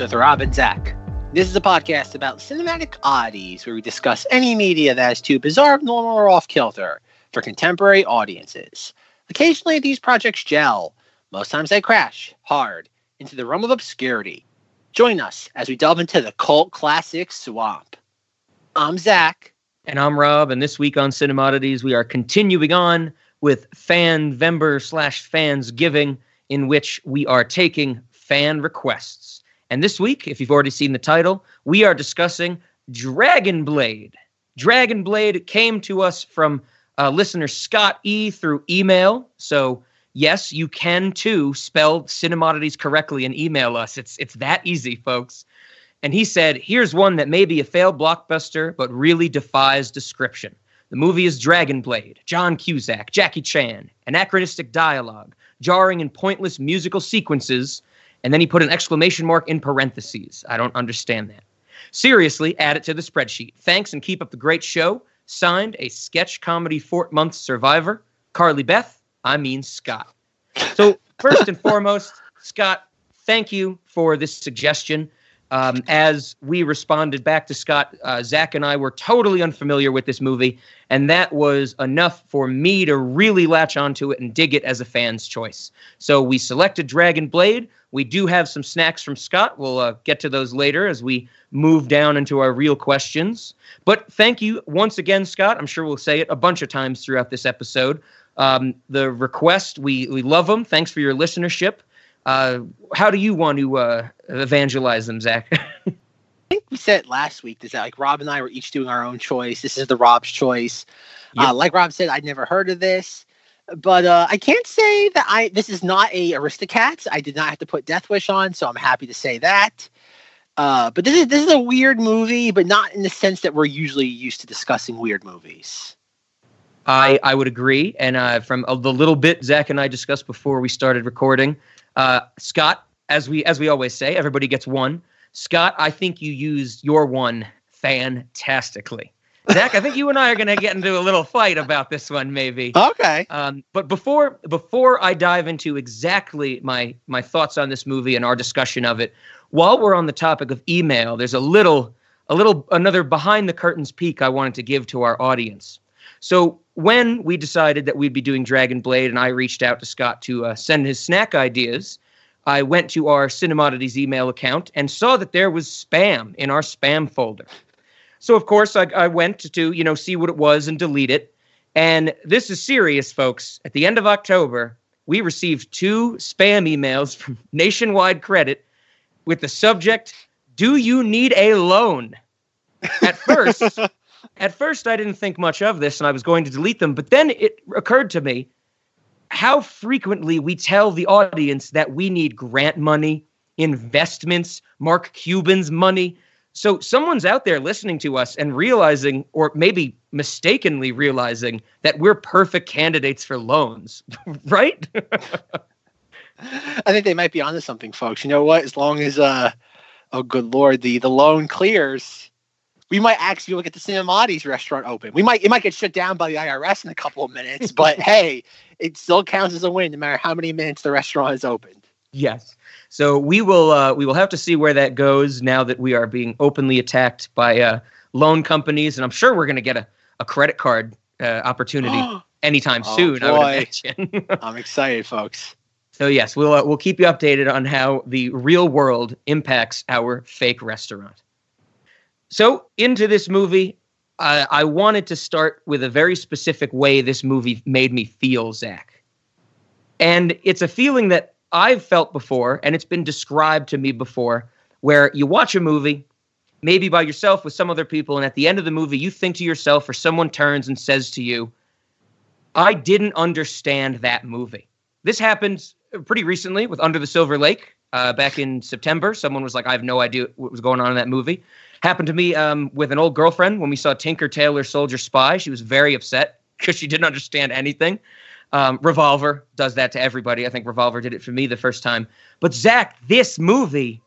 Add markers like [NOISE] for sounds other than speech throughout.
With Rob and Zach. This is a podcast about cinematic oddities where we discuss any media that is too bizarre, normal, or off kilter for contemporary audiences. Occasionally, these projects gel. Most times, they crash hard into the realm of obscurity. Join us as we delve into the cult classic swamp. I'm Zach. And I'm Rob, and this week on Cinemodities, we are continuing on with Fan Vember slash Fans Giving, in which we are taking fan requests. And this week, if you've already seen the title, we are discussing Dragon Blade. Dragon Blade came to us from uh, listener Scott E through email. So yes, you can too spell Cinemodities correctly and email us. It's it's that easy, folks. And he said, "Here's one that may be a failed blockbuster, but really defies description." The movie is Dragon Blade, John Cusack, Jackie Chan, anachronistic dialogue, jarring and pointless musical sequences, and then he put an exclamation mark in parentheses. I don't understand that. Seriously, add it to the spreadsheet. Thanks and keep up the great show. Signed, a sketch comedy Fort Month survivor, Carly Beth, I mean Scott. So, first and foremost, Scott, thank you for this suggestion. Um, as we responded back to Scott, uh, Zach and I were totally unfamiliar with this movie, and that was enough for me to really latch onto it and dig it as a fan's choice. So we selected Dragon Blade. We do have some snacks from Scott. We'll uh, get to those later as we move down into our real questions. But thank you once again, Scott. I'm sure we'll say it a bunch of times throughout this episode. Um, the request, we we love them. Thanks for your listenership. Uh, how do you want to uh, evangelize them, Zach? [LAUGHS] I think we said last week is that like Rob and I were each doing our own choice. This is the Rob's choice. Yep. Uh, like Rob said, I'd never heard of this, but uh, I can't say that I. This is not a Aristocats. I did not have to put Death Wish on, so I'm happy to say that. Uh, but this is this is a weird movie, but not in the sense that we're usually used to discussing weird movies. I I would agree, and uh, from the little bit Zach and I discussed before we started recording, uh, Scott, as we as we always say, everybody gets one. Scott, I think you used your one fantastically. Zach, I think you and I are going to get into a little fight about this one, maybe. Okay. Um, but before before I dive into exactly my my thoughts on this movie and our discussion of it, while we're on the topic of email, there's a little a little another behind the curtains peek I wanted to give to our audience. So when we decided that we'd be doing Dragon Blade, and I reached out to Scott to uh, send his snack ideas, I went to our Cinemodities email account and saw that there was spam in our spam folder. So of course I, I went to you know see what it was and delete it. And this is serious, folks. At the end of October, we received two spam emails from [LAUGHS] Nationwide Credit with the subject "Do you need a loan?" At [LAUGHS] first, at first I didn't think much of this and I was going to delete them, but then it occurred to me how frequently we tell the audience that we need grant money, investments, Mark Cuban's money. So someone's out there listening to us and realizing, or maybe mistakenly realizing, that we're perfect candidates for loans, [LAUGHS] right? I think they might be onto something, folks. You know what? As long as uh oh good lord, the the loan clears, we might actually look at the Cinemodities restaurant open. We might it might get shut down by the IRS in a couple of minutes, but [LAUGHS] hey, it still counts as a win no matter how many minutes the restaurant is opened. Yes. So we will uh, we will have to see where that goes now that we are being openly attacked by uh, loan companies, and I'm sure we're going to get a, a credit card uh, opportunity [GASPS] anytime oh, soon. Boy. I would imagine. [LAUGHS] I'm excited, folks. So yes, we'll uh, we'll keep you updated on how the real world impacts our fake restaurant. So, into this movie, uh, I wanted to start with a very specific way this movie made me feel, Zach. And it's a feeling that I've felt before, and it's been described to me before, where you watch a movie, maybe by yourself with some other people, and at the end of the movie, you think to yourself, or someone turns and says to you, I didn't understand that movie. This happened pretty recently with Under the Silver Lake uh, back in September. Someone was like, I have no idea what was going on in that movie. Happened to me um, with an old girlfriend when we saw Tinker Tailor Soldier Spy. She was very upset because she didn't understand anything. Um, Revolver does that to everybody. I think Revolver did it for me the first time. But Zach, this movie,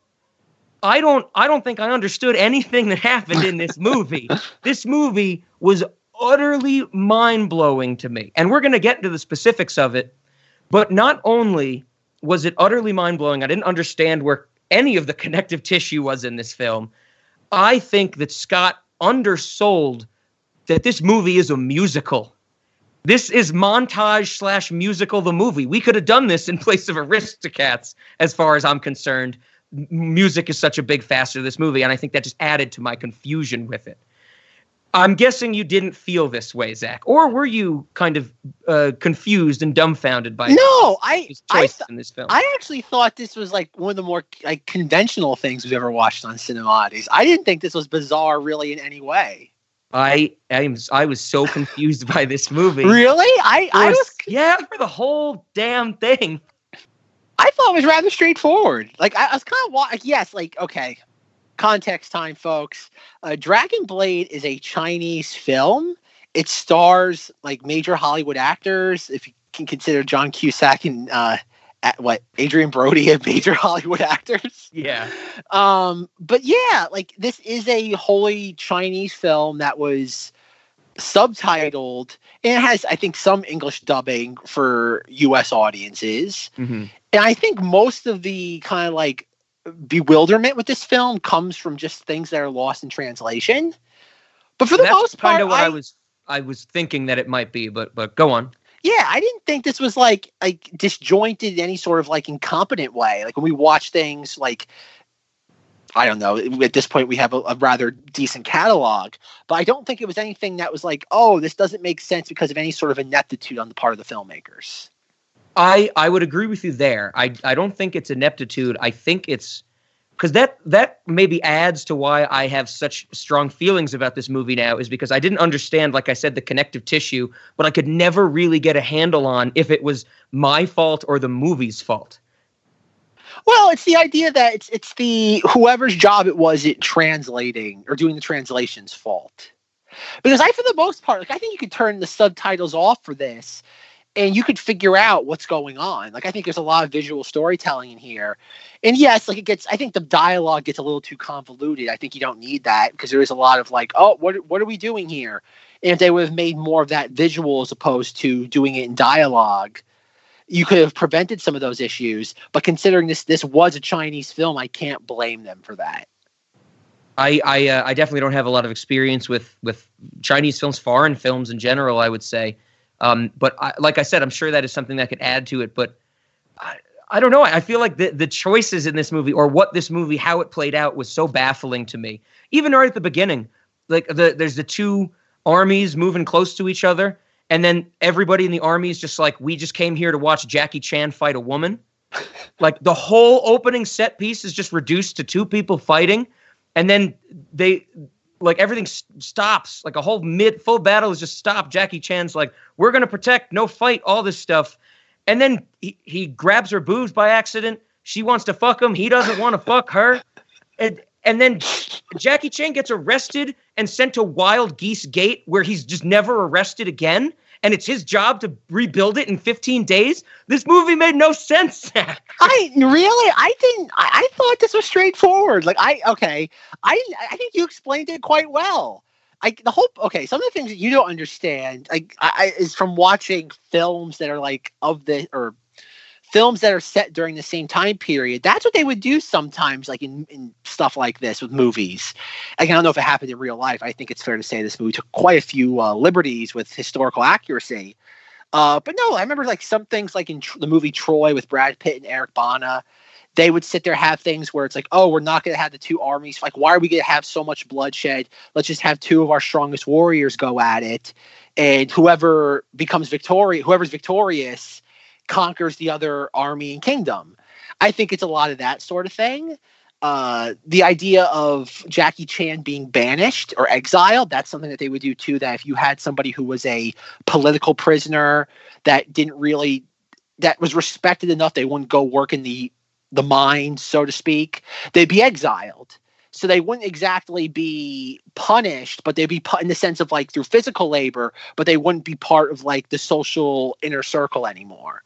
I don't, I don't think I understood anything that happened in this movie. [LAUGHS] this movie was utterly mind blowing to me, and we're going to get into the specifics of it. But not only was it utterly mind blowing. I didn't understand where any of the connective tissue was in this film. I think that Scott undersold that this movie is a musical. This is montage slash musical the movie. We could have done this in place of Aristocats, as far as I'm concerned. M- music is such a big facet of this movie, and I think that just added to my confusion with it. I'm guessing you didn't feel this way, Zach, or were you kind of uh, confused and dumbfounded by no? I I, th- in this film. I actually thought this was like one of the more like conventional things we've ever watched on Cinemodities. I didn't think this was bizarre really in any way. I am I was so confused by this movie. Really? I I a- was [LAUGHS] yeah for the whole damn thing. I thought it was rather straightforward. Like I, I was kind of like yes, like okay. Context time, folks. Uh, Dragon Blade is a Chinese film. It stars like major Hollywood actors. If you can consider John Cusack and uh, at, what Adrien Brody a major [LAUGHS] Hollywood actors. Yeah. Um, but yeah, like this is a wholly Chinese film that was subtitled and it has, I think, some English dubbing for US audiences. hmm And I think most of the kind of like bewilderment with this film comes from just things that are lost in translation. But for the That's most part, kind of what I, I, was I was thinking that it might be, but but go on. yeah, I didn't think this was like like disjointed in any sort of like incompetent way. Like when we watch things like I don't know, at this point we have a, a rather decent catalog, but I don't think it was anything that was like, oh, this doesn't make sense because of any sort of ineptitude on the part of the filmmakers. I I would agree with you there. I I don't think it's ineptitude. I think it's because that that maybe adds to why I have such strong feelings about this movie now is because I didn't understand, like I said, the connective tissue, but I could never really get a handle on if it was my fault or the movie's fault. Well, it's the idea that it's it's the whoever's job it was it translating or doing the translation's fault. Because I, for the most part, like I think you could turn the subtitles off for this, and you could figure out what's going on. Like I think there's a lot of visual storytelling in here, and yes, like it gets. I think the dialogue gets a little too convoluted. I think you don't need that because there is a lot of like, oh, what what are we doing here? And if they would have made more of that visual as opposed to doing it in dialogue, you could have prevented some of those issues. But considering this this was a Chinese film, I can't blame them for that. I I, uh, I definitely don't have a lot of experience with with Chinese films, foreign films in general. I would say, um, but I, like I said, I'm sure that is something that could add to it. But I, I don't know. I feel like the the choices in this movie or what this movie how it played out was so baffling to me. Even right at the beginning, like the there's the two armies moving close to each other, and then everybody in the army is just like, we just came here to watch Jackie Chan fight a woman. [LAUGHS] like the whole opening set piece is just reduced to two people fighting and then they like everything stops. Like a whole mid full battle is just stopped jackie chan's like we're gonna protect no fight all this stuff. And then he, he grabs her boobs by accident. She wants to fuck him. He doesn't want to [LAUGHS] fuck her. And and then jackie chan gets arrested and sent to wild geese gate where he's just never arrested again and it's his job to rebuild it in 15 days this movie made no sense [LAUGHS] I really, I didn't. I, I thought this was straightforward. Like I, okay, I. I think you explained it quite well. I the whole okay. Some of the things that you don't understand, like I, I is from watching films that are like of the or films that are set during the same time period. That's what they would do sometimes, like in, in stuff like this with movies. Like, I don't know if it happened in real life. I think it's fair to say this movie took quite a few uh, liberties with historical accuracy. Uh, but no, I remember like some things like in tr- the movie Troy with Brad Pitt and Eric Bana. They would sit there have things where it's like, oh, we're not going to have the two armies. Like, why are we going to have so much bloodshed? Let's just have two of our strongest warriors go at it, and whoever becomes victorious, whoever's victorious, conquers the other army and kingdom. I think it's a lot of that sort of thing. Uh, the idea of Jackie Chan being banished or exiled, that's something that they would do too. That if you had somebody who was a political prisoner that didn't really, that was respected enough, they wouldn't go work in the, the mines, so to speak, they'd be exiled. So they wouldn't exactly be punished, but they'd be put in the sense of like through physical labor, but they wouldn't be part of like the social inner circle anymore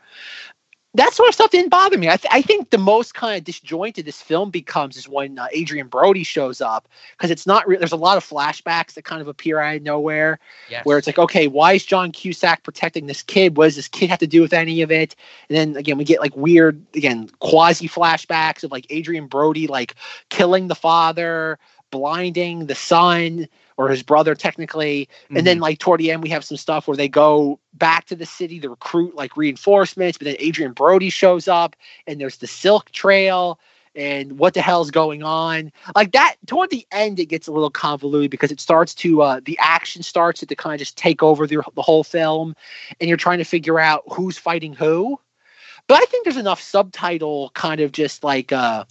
that sort of stuff didn't bother me. I, th- I think the most kind of disjointed this film becomes is when uh, Adrien Brody shows up because it's not re- there's a lot of flashbacks that kind of appear out of nowhere Yes. where it's like, okay, why is John Cusack protecting this kid? What does this kid have to do with any of it? And then again, we get like weird, again, quasi flashbacks of like Adrien Brody like killing the father, blinding the son or his brother technically. And Mm-hmm. then like toward the end, we have some stuff where they go back to the city to recruit like reinforcements, but then Adrien Brody shows up and there's the Silk Trail. And what the hell's going on? Like that toward the end, it gets a little convoluted because it starts to uh, the action starts to kind of just take over the, the whole film, and you're trying to figure out who's fighting who. But I think there's enough subtitle kind of just like uh,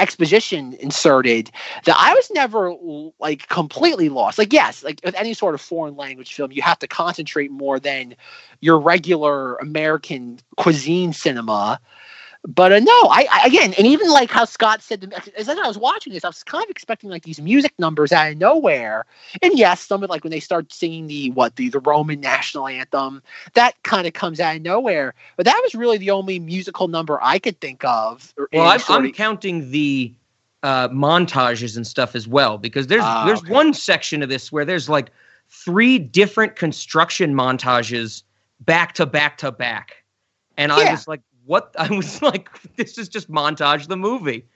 exposition inserted that I was never like completely lost. Like yes, like with any sort of foreign language film, you have to concentrate more than your regular American cuisine cinema. But uh, no, I, I again, and even like how Scott said, to me, as I was watching this, I was kind of expecting like these music numbers out of nowhere. And yes, some of like when they start singing the what the the Roman national anthem, that kind of comes out of nowhere. But that was really the only musical number I could think of. Well, I'm, sort I'm counting the uh, montages and stuff as well because there's Ah, there's okay. one section of this where there's like three different construction montages back to back to back, and I was like, what? [LAUGHS] I was like, this is just montage the movie.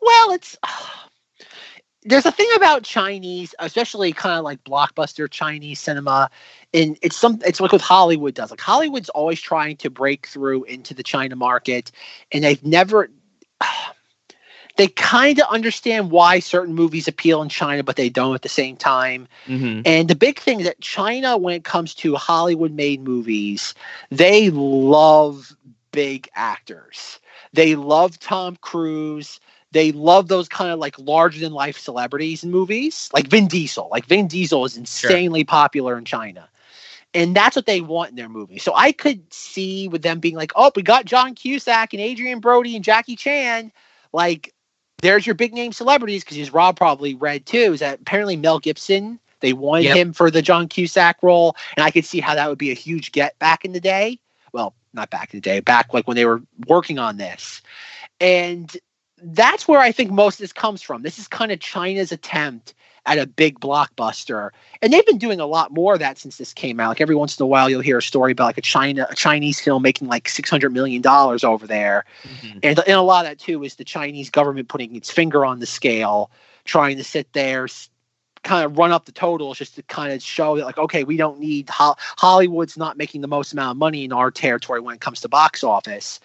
Well, it's there's a thing about Chinese, especially kind of like blockbuster Chinese cinema, and it's some it's like what Hollywood does. Like Hollywood's always trying to break through into the China market, and they've never. [SIGHS] They kind of understand why certain movies appeal in China, but they don't at the same time. Mm-hmm. And the big thing that China, when it comes to Hollywood made movies, they love big actors. They love Tom Cruise. They love those kind of like larger than life celebrities in movies, like Vin Diesel. Like Vin Diesel is insanely popular in China. And that's what they want in their movie. So I could see with them being like, oh, we got John Cusack and Adrien Brody and Jackie Chan. Like, there's your big name celebrities because as Rob probably read too, is that apparently Mel Gibson, they wanted Yep. him for the John Cusack role. And I could see how that would be a huge get back in the day. Well, not back in the day, back like when they were working on this. And that's where I think most of this comes from. This is kind of China's attempt at a big blockbuster. And they've been doing a lot more of that since this came out. Like every once in a while you'll hear a story about like a China a Chinese film making like six hundred million dollars over there. Mm-hmm. And, and a lot of that too is the Chinese government putting its finger on the scale, trying to sit there, kind of run up the totals just to kind of show that, like, okay, we don't need Ho- Hollywood's not making the most amount of money in our territory when it comes to box office.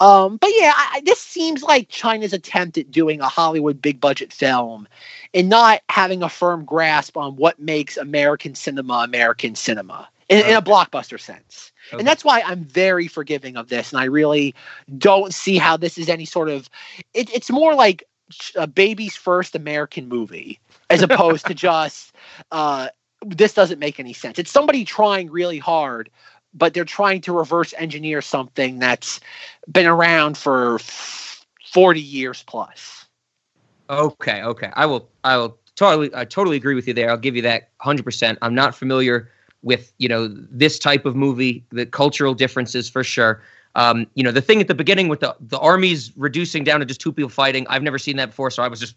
Um, but yeah, I, this seems like China's attempt at doing a Hollywood big budget film and not having a firm grasp on what makes American cinema American cinema in, in a blockbuster sense. Okay. And that's why I'm very forgiving of this. And I really don't see how this is any sort of, it, it's more like a baby's first American movie as opposed to just, uh, this doesn't make any sense. It's somebody trying really hard, but they're trying to reverse engineer something that's been around for 40 years plus. Okay, okay. I will I will totally I totally agree with you there. I'll give you that 100%. I'm not familiar with, you know, this type of movie, the cultural differences for sure. Um, you know, the thing at the beginning with the the armies reducing down to just two people fighting, I've never seen that before, so I was just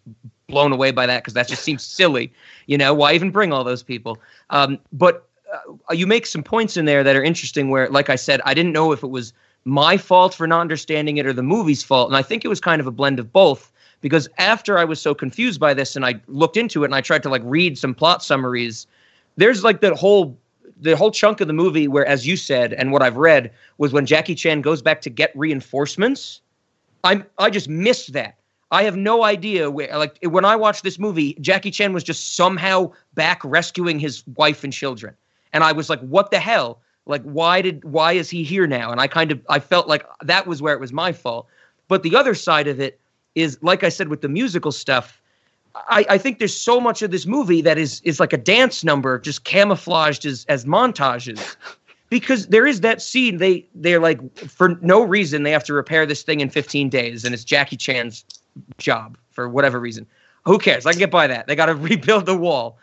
blown away by that because that just seems silly. You know, why even bring all those people? Um, but uh, you make some points in there that are interesting where like I said, I didn't know if it was my fault for not understanding it or the movie's fault, and I think it was kind of a blend of both because after I was so confused by this and I looked into it and I tried to like read some plot summaries, there's like the whole the whole chunk of the movie where, as you said, and what I've read was when Jackie Chan goes back to get reinforcements. I'm I just missed that. I have no idea where. Like when I watched this movie, Jackie Chan was just somehow back rescuing his wife and children, and I was like, "What the hell? Like, why did why is he here now?" And I kind of I felt like that was where it was my fault. But the other side of it is, like I said, with the musical stuff. I, I think there's so much of this movie that is is like a dance number, just camouflaged as as montages. [LAUGHS] Because there is that scene, they they're like for no reason they have to repair this thing in 15 days, and it's Jackie Chan's job for whatever reason. Who cares? I can get by that. They got to [LAUGHS] rebuild the wall,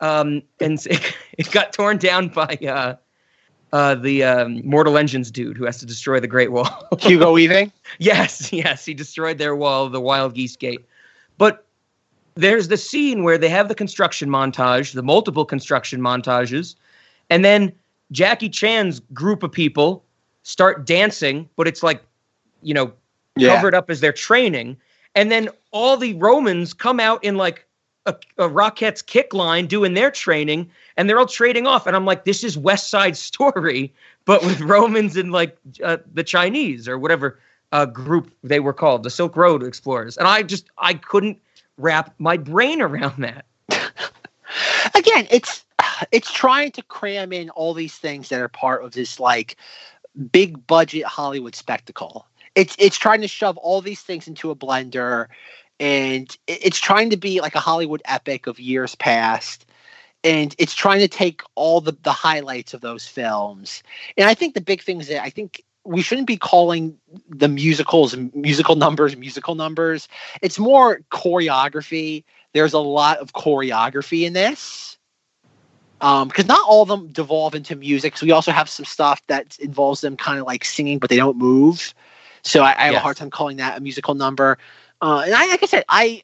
um, and [LAUGHS] it, it got torn down by uh, uh, the um, Mortal Engines dude who has to destroy the Great Wall. Hugo Weaving. yes, yes, he destroyed their wall, the Wild Geese Gate. But there's the scene where they have the construction montage, the multiple construction montages, and then Jackie Chan's group of people start dancing, but it's like, you know, Yeah. covered up as they're training. And then all the Romans come out in like a, a Rockettes kick line doing their training, and they're all trading off. And I'm like, this is West Side Story, but with [LAUGHS] Romans and like uh, the Chinese or whatever uh, group they were called, the Silk Road Explorers. And I just, I couldn't wrap my brain around that. [LAUGHS] again it's it's trying to cram in all these things that are part of this like big budget hollywood spectacle it's it's trying to shove all these things into a blender and it's trying to be like a hollywood epic of years past and it's trying to take all the the highlights of those films and i think the big thing is that i think we shouldn't be calling the musicals musical numbers musical numbers. It's more choreography. There's a lot of choreography in this um because not all of them devolve into music. So we also have some stuff that involves them kind of like singing but they don't move. So i, I have a hard time calling that a musical number. Uh and i like i said i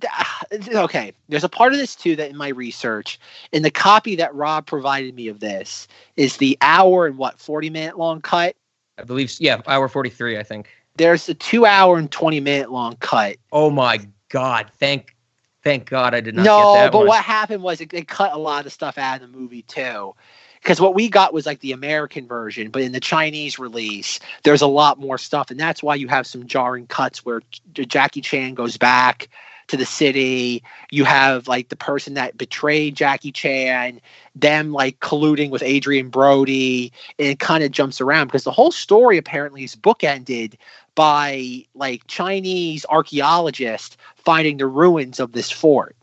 [SIGHS] okay there's a part of this too that in my research in the copy that rob provided me of this is the hour and what 40 minute long cut I believe, yeah, hour 43, I think. there's a two hour and 20 minute long cut Oh my God. Thank, thank God I did not no, get that but one. what happened was it, they cut a lot of stuff out of the movie too. Because what we got was like the American version, but in the Chinese release, there's a lot more stuff, and that's why you have some jarring cuts where Jackie Chan goes back to the city. You have like the person that betrayed Jackie Chan, them like colluding with Adrien Brody, and it kind of jumps around because the whole story apparently is bookended by like Chinese archaeologists finding the ruins of this fort.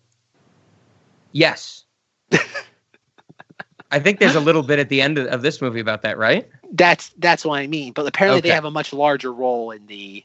Yes. [LAUGHS] I think there's a little bit at the end of, of this movie about that, right? That's that's what I mean. But apparently they have a much larger role in the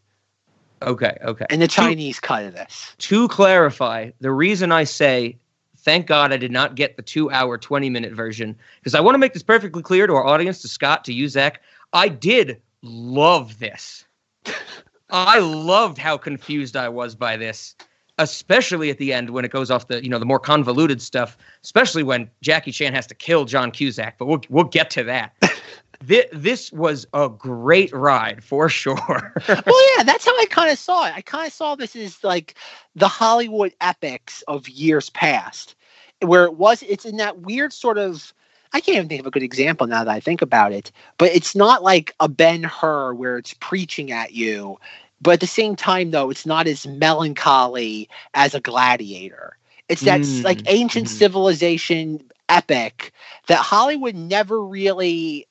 Okay, okay. in the Chinese cut of this. To clarify, the reason I say thank God I did not get the two hour, 20 minute version, because I want to make this perfectly clear to our audience, to Scott, to you, Zach. I did love this. [LAUGHS] I loved how confused I was by this, especially at the end when it goes off the, you know, the more convoluted stuff, especially when Jackie Chan has to kill John Cusack, but we'll we'll get to that. [LAUGHS] this, this was a great ride for sure. [LAUGHS] well, yeah, that's how I kind of saw it. I kind of saw this as like the Hollywood epics of years past, where it was. It's in that weird sort of. I can't even think of a good example now that I think about it. But it's not like a Ben Hur where it's preaching at you. But at the same time, though, it's not as melancholy as a gladiator. It's that Mm, like ancient mhm. civilization epic that Hollywood never really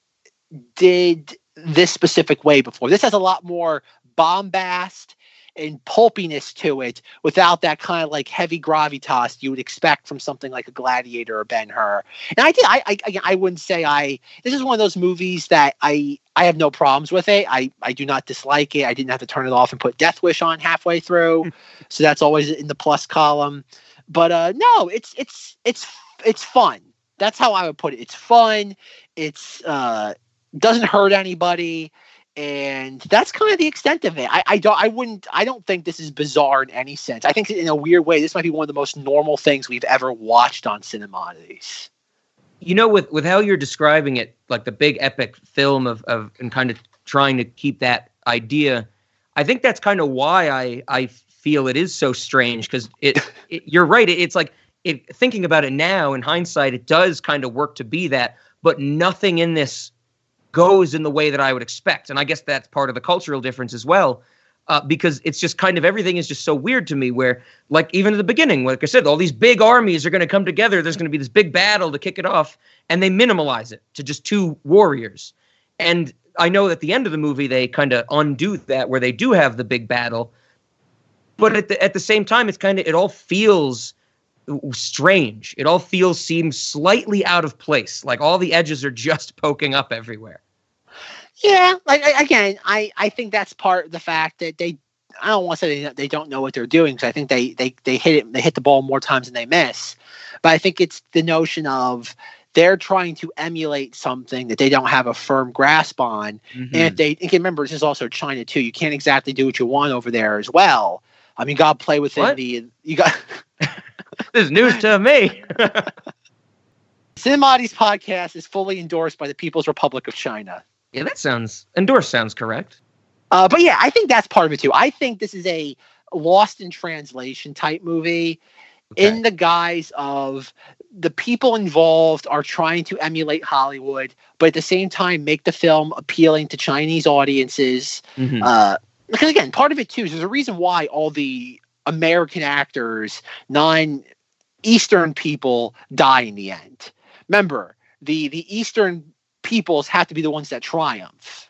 did this specific way before. This has a lot more bombast and pulpiness to it without that kind of like heavy gravitas you would expect from something like a gladiator or ben hur and i did i i, I wouldn't say i this is one of those movies that i i have no problems with it. I i do not dislike it. I didn't have to turn it off and put death wish on halfway through. So that's always in the plus column. But uh no it's it's it's it's fun. That's how i would put it. It's fun. It's uh doesn't hurt anybody and that's kind of the extent of it. I, I don't I wouldn't I don't think this is bizarre in any sense. I think in a weird way this might be one of the most normal things we've ever watched on Cinemodities. you know with with how you're describing it like the big epic film of of and kind of trying to keep that idea i think that's kind of why i i feel it is so strange because it, [LAUGHS] it you're right it, it's like it thinking about it now in hindsight it does kind of work to be that but nothing in this goes in the way that i would expect. And i guess that's part of the cultural difference as well uh, because it's just kind of everything is just so weird to me where like even at the beginning like i said all these big armies are going to come together. There's going to be this big battle to kick it off and they minimalize it to just two warriors. And i know at the end of the movie they kind of undo that where they do have the big battle but at the at the same time it's kind of it all feels strange it all feels seems slightly out of place like all the edges are [LAUGHS] just poking up everywhere Yeah, like I, again, I I think that's part of the fact that they I don't want to say they, they don't know what they're doing because I think they they they hit it they hit the ball more times than they miss, but I think it's the notion of they're trying to emulate something that they don't have a firm grasp on. Mhm. And if they, and remember, this is also China too. You can't exactly do what you want over there as well. I mean, God play within What? the. You got [LAUGHS] this is news to me. Cinemodities podcast is fully endorsed by the People's Republic of China. yeah, that sounds endorsed. Sounds correct. Uh, but yeah, I think that's part of it too. I think this is a lost in translation type movie Okay. in the guise of the people involved are trying to emulate Hollywood, but at the same time make the film appealing to Chinese audiences. Mhm. Uh, because again, part of it too is there's a reason why all the American actors, non Eastern people, die in the end. Remember, the the Eastern peoples have to be the ones that triumph.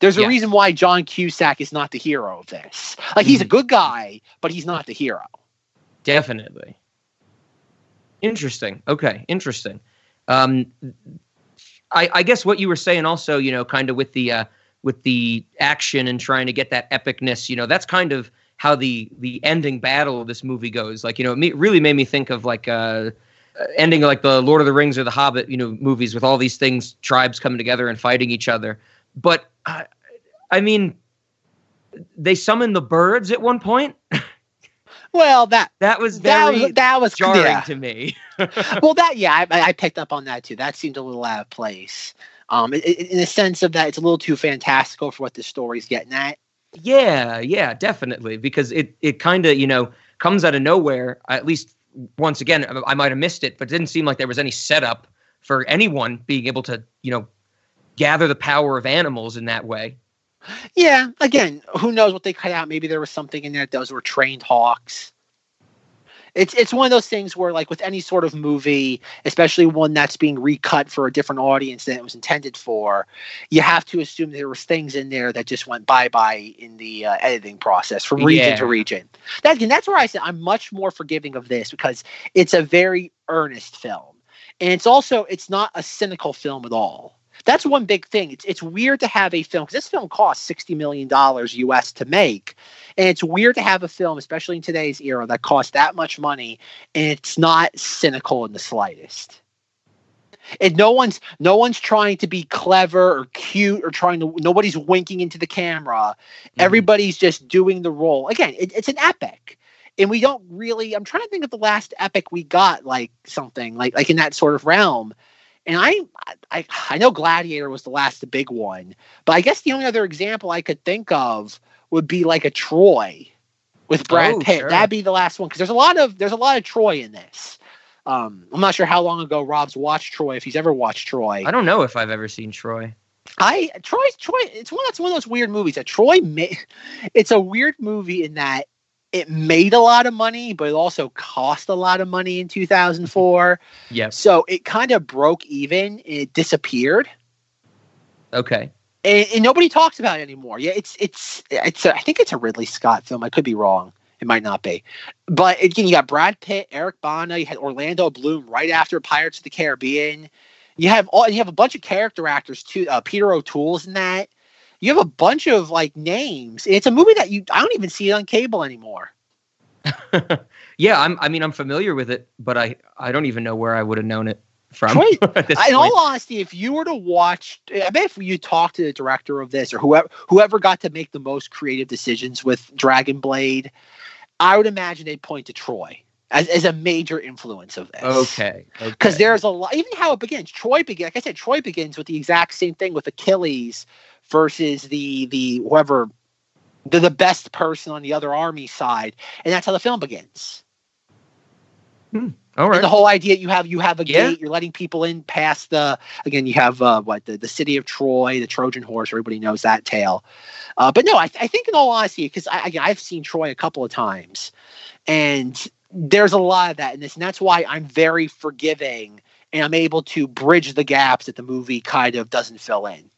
There's a Yes. reason why John Cusack is not the hero of this. Like he's a Mhm. good guy, but he's not the hero. Definitely. Interesting. Okay, interesting. Um, I, I guess what you were saying also, you know, kind of with the uh, with the action and trying to get that epicness, you know, that's kind of how the the ending battle of this movie goes. Like, you know, it really made me think of like uh, uh, ending like the Lord of the Rings or the Hobbit, you know, movies with all these things, tribes coming together and fighting each other. But uh, I mean, they summon the birds at one point. [LAUGHS] Well, that That was that was, that was jarring yeah. to me. [LAUGHS] well, that yeah, I, I picked up on that too. That seemed a little out of place. Um, in the sense of that, it's a little too fantastical for what the story's getting at. Yeah, yeah, definitely. Because it it kind of you know comes out of nowhere. At least once again, I- might have missed it, but it didn't seem like there was any setup for anyone being able to you know gather the power of animals in that way. Yeah, again, who knows what they cut out? Maybe there was something in there that those were trained hawks. It's it's one of those things where, like with any sort of movie, especially one that's being recut for a different audience than it was intended for, you have to assume there was things in there that just went bye bye in the uh, editing process from region Yeah. to region. That again, that's where I said I'm much more forgiving of this because it's a very earnest film, and it's also it's not a cynical film at all. That's one big thing. It's it's weird to have a film because this film cost sixty million dollars US to make, and it's weird to have a film, especially in today's era, that costs that much money, and it's not cynical in the slightest. And no one's no one's trying to be clever or cute or trying to. Nobody's winking into the camera. Mm-hmm. Everybody's just doing the role. Again, it, it's an epic. And we don't really. I'm trying to think of the last epic we got, like something like like in that sort of realm. And I, I, I know Gladiator was the last big one, but I guess the only other example I could think of would be like a Troy with Brad Oh, Pitt. sure. That'd be the last one because there's a lot of there's a lot of Troy in this. Um, I'm not sure how long ago Rob's watched Troy, if he's ever watched Troy. I don't know if I've ever seen Troy. I Troy Troy it's one that's one of those weird movies that Troy [LAUGHS] it's a weird movie in that it made a lot of money but it also cost a lot of money in 2004 [LAUGHS] Yeah. so it kind of broke even it disappeared Okay. and, and nobody talks about it anymore yeah it's it's it's a, I think it's a Ridley Scott film I could be wrong it might not be but again you got Brad Pitt Eric Bana you had Orlando Bloom right after Pirates of the Caribbean you have all you have a bunch of character actors too. Uh, Peter O'Toole's in that. You have a bunch of like names. It's a movie that you I don't even see it on cable anymore. [LAUGHS] yeah, I'm. I mean, I'm familiar with it, but I I don't even know where I would have known it from. Troy- [LAUGHS] in all honesty, if you were to watch, I bet if you talked to the director of this or whoever whoever got to make the most creative decisions with Dragon Blade, I would imagine they'd point to Troy as, as a major influence of this. Okay. because okay. there's a lot even how it begins troy begins like i said troy begins with the exact same thing with achilles versus the the whoever the, the best person on the other army side and that's how the film begins all and right. the whole idea you have you have a Yeah. gate you're letting people in past the again you have uh, what the, the city of troy the trojan horse everybody knows that tale uh, but no I, I think in all honesty because I, again, i've seen troy a couple of times and there's a lot of that in this and that's why i'm very forgiving and i'm able to bridge the gaps that the movie kind of doesn't fill in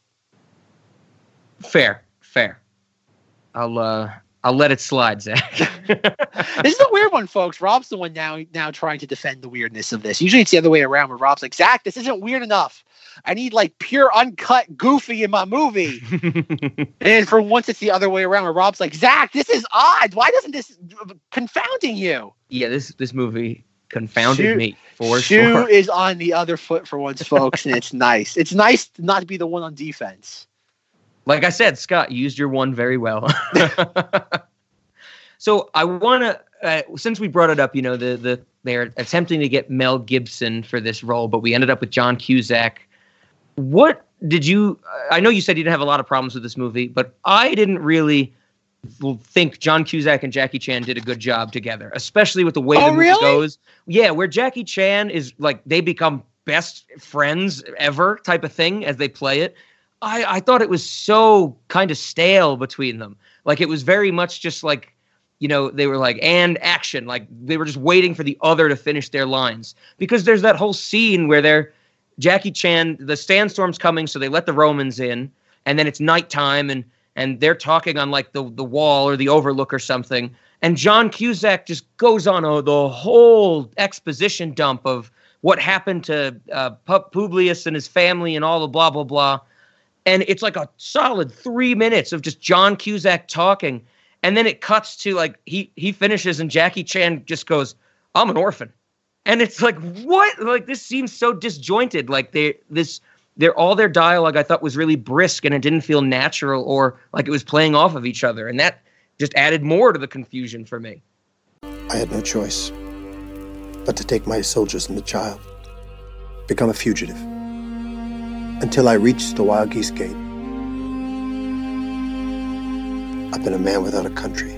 Fair. Fair. I'll uh I'll let it slide, Zach. [LAUGHS] [LAUGHS] this is a weird one folks rob's the one now now trying to defend the weirdness of this usually it's the other way around where rob's like zach this isn't weird enough i need like pure uncut goofy in my movie [LAUGHS] And for once, it's the other way around where Rob's like, Zach, this is odd. Why doesn't this confounding you? yeah, this this movie confounded Shoe- me for Shoe sure. [LAUGHS] is on the other foot for once, folks, and it's nice. It's nice not to be the one on defense. Like I said, Scott used your one very well. [LAUGHS] so I want to, uh, since we brought it up, you know, the the they're attempting to get Mel Gibson for this role, but we ended up with John Cusack. What did you? I know you said you didn't have a lot of problems with this movie, but I didn't really think John Cusack and Jackie Chan did a good job together, especially with the way Oh, the movie really? goes. Yeah, where Jackie Chan is like they become best friends ever type of thing as they play it. I, I thought it was so kind of stale between them. Like it was very much just like, you know, they were like, and action. Like they were just waiting for the other to finish their lines. Because there's that whole scene where they're Jackie Chan, the sandstorm's coming, so they let the Romans in, and then it's nighttime and and they're talking on like the, the wall or the overlook or something. And John Cusack just goes on a, the whole exposition dump of what happened to uh, Pu- Publius and his family and all the blah, blah, blah. And it's like a solid three minutes of just John Cusack talking. And then it cuts to like he he finishes and Jackie Chan just goes, I'm an orphan. And it's like, what? Like this seems so disjointed. Like they this their all their dialogue I thought was really brisk and it didn't feel natural or like it was playing off of each other. And that just added more to the confusion for me. I had no choice but to take my soldiers and the child, become a fugitive, until I reached the Wild Geese Gate. I've been a man without a country,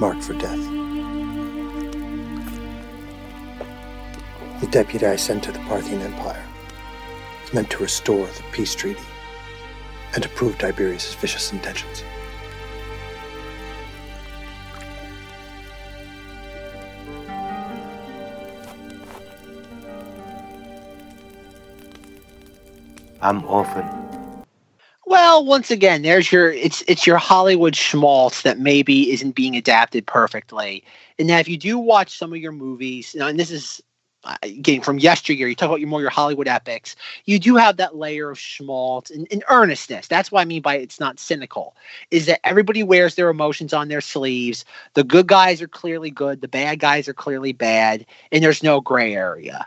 marked for death. The deputy I sent to the Parthian Empire was meant to restore the peace treaty and to prove Tiberius' vicious intentions. I'm orphan. Well, once again, there's your it's it's your Hollywood schmaltz that maybe isn't being adapted perfectly. And now, if you do watch some of your movies, you know, and this is uh, getting from yesteryear, you talk about your more your Hollywood epics. You do have that layer of schmaltz and, and earnestness. That's what I mean by it's not cynical. Is that everybody wears their emotions on their sleeves. The good guys are clearly good. The bad guys are clearly bad, and there's no gray area.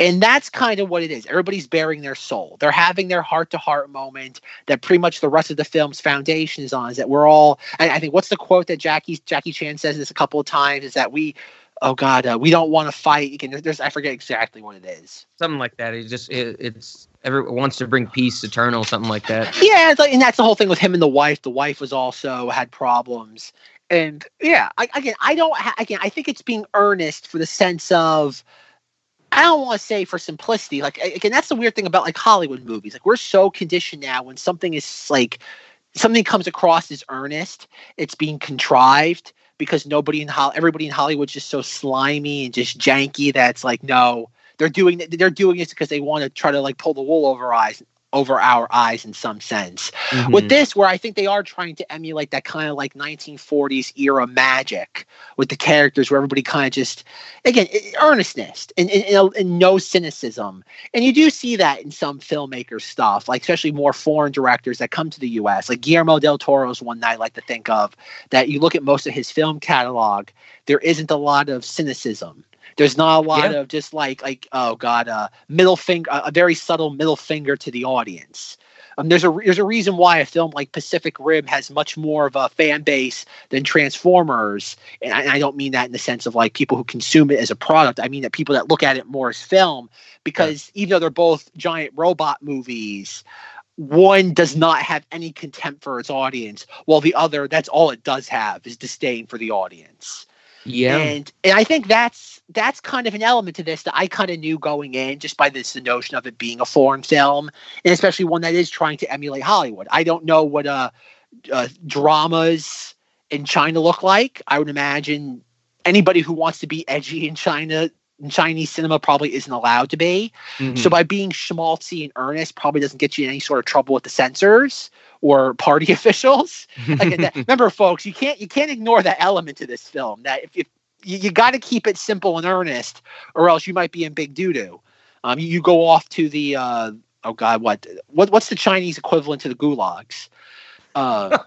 And that's kind of what it is. Everybody's bearing their soul. They're having their heart to heart moment that pretty much the rest of the film's foundation is on. Is that we're all, I, I think, what's the quote that Jackie Jackie Chan says this a couple of times? Is that we, oh God, uh, we don't want to fight. Again, there's, I forget exactly what it is. Something like that. It just it, it's everyone wants to bring peace eternal, something like that. Yeah, like, and that's the whole thing with him and the wife. The wife was also had problems, and yeah, I, again, I don't. Ha- again, I think it's being earnest for the sense of. I don't want to say for simplicity. Like again, that's the weird thing about like Hollywood movies. Like we're so conditioned now when something is like something comes across as earnest, it's being contrived because nobody in Hol- everybody in Hollywood's just so slimy and just janky that's like no, they're doing they're doing this because they want to try to like pull the wool over eyes over our eyes in some sense. Mhm. With this, where I think they are trying to emulate that kind of like 1940s era magic with the characters, where everybody kind of just, again, earnestness and, and, and, no cynicism. And you do see that in some filmmakers' stuff, like especially more foreign directors that come to the US, like Guillermo del Toro's one that I like to think of, that you look at most of his film catalog, there isn't a lot of cynicism. There's not a lot Yeah. of just like like oh god, uh, middle finger, a very subtle middle finger to the audience. Um, there's a there's a reason why a film like Pacific Rim has much more of a fan base than Transformers, and I, and I don't mean that in the sense of like people who consume it as a product. I mean that people that look at it more as film, because even though they're both giant robot movies, one does not have any contempt for its audience, while the other that's all it does have is disdain for the audience. Yeah. And and I think that's that's kind of an element to this that I kind of knew going in just by this the notion of it being a foreign film, and especially one that is trying to emulate Hollywood. I don't know what uh, uh dramas in China look like. I would imagine anybody who wants to be edgy in China in Chinese cinema probably isn't allowed to be. Mhm. So by being schmaltzy and earnest probably doesn't get you in any sort of trouble with the censors or party [LAUGHS] officials. Again, [LAUGHS] remember, folks, you can't you can't ignore that element to this film. That if, if you, you got to keep it simple and earnest, or else you might be in big doo doo. Um, you, you go off to the uh, oh god, what what what's the Chinese equivalent to the gulags? Uh,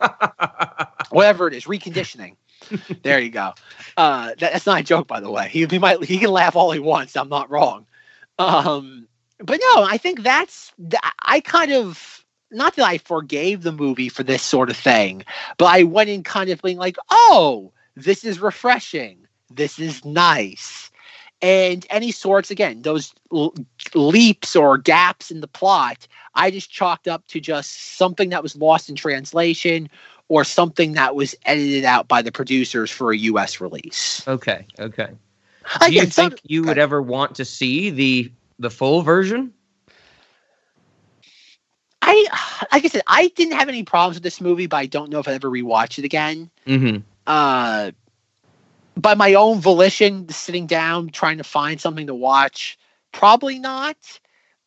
[LAUGHS] whatever it is, reconditioning. there you go. Uh, that, that's not a joke, by the way. He, he might he can laugh all he wants. I'm not wrong. Um, but no, I think that's I kind of not that I forgave the movie for this sort of thing, but I went in kind of being like, oh, this is refreshing. This is nice. And any sorts, again, those l- leaps or gaps in the plot, I just chalked up to just something that was lost in translation or something that was edited out by the producers for a US release. Okay, okay. Do you Again, think some- you would ever want to see the the full version? I, like I said, I didn't have any problems with this movie, but I don't know if I'd ever rewatch it again. Mm-hmm. uh, by my own volition, sitting down trying to find something to watch, probably not.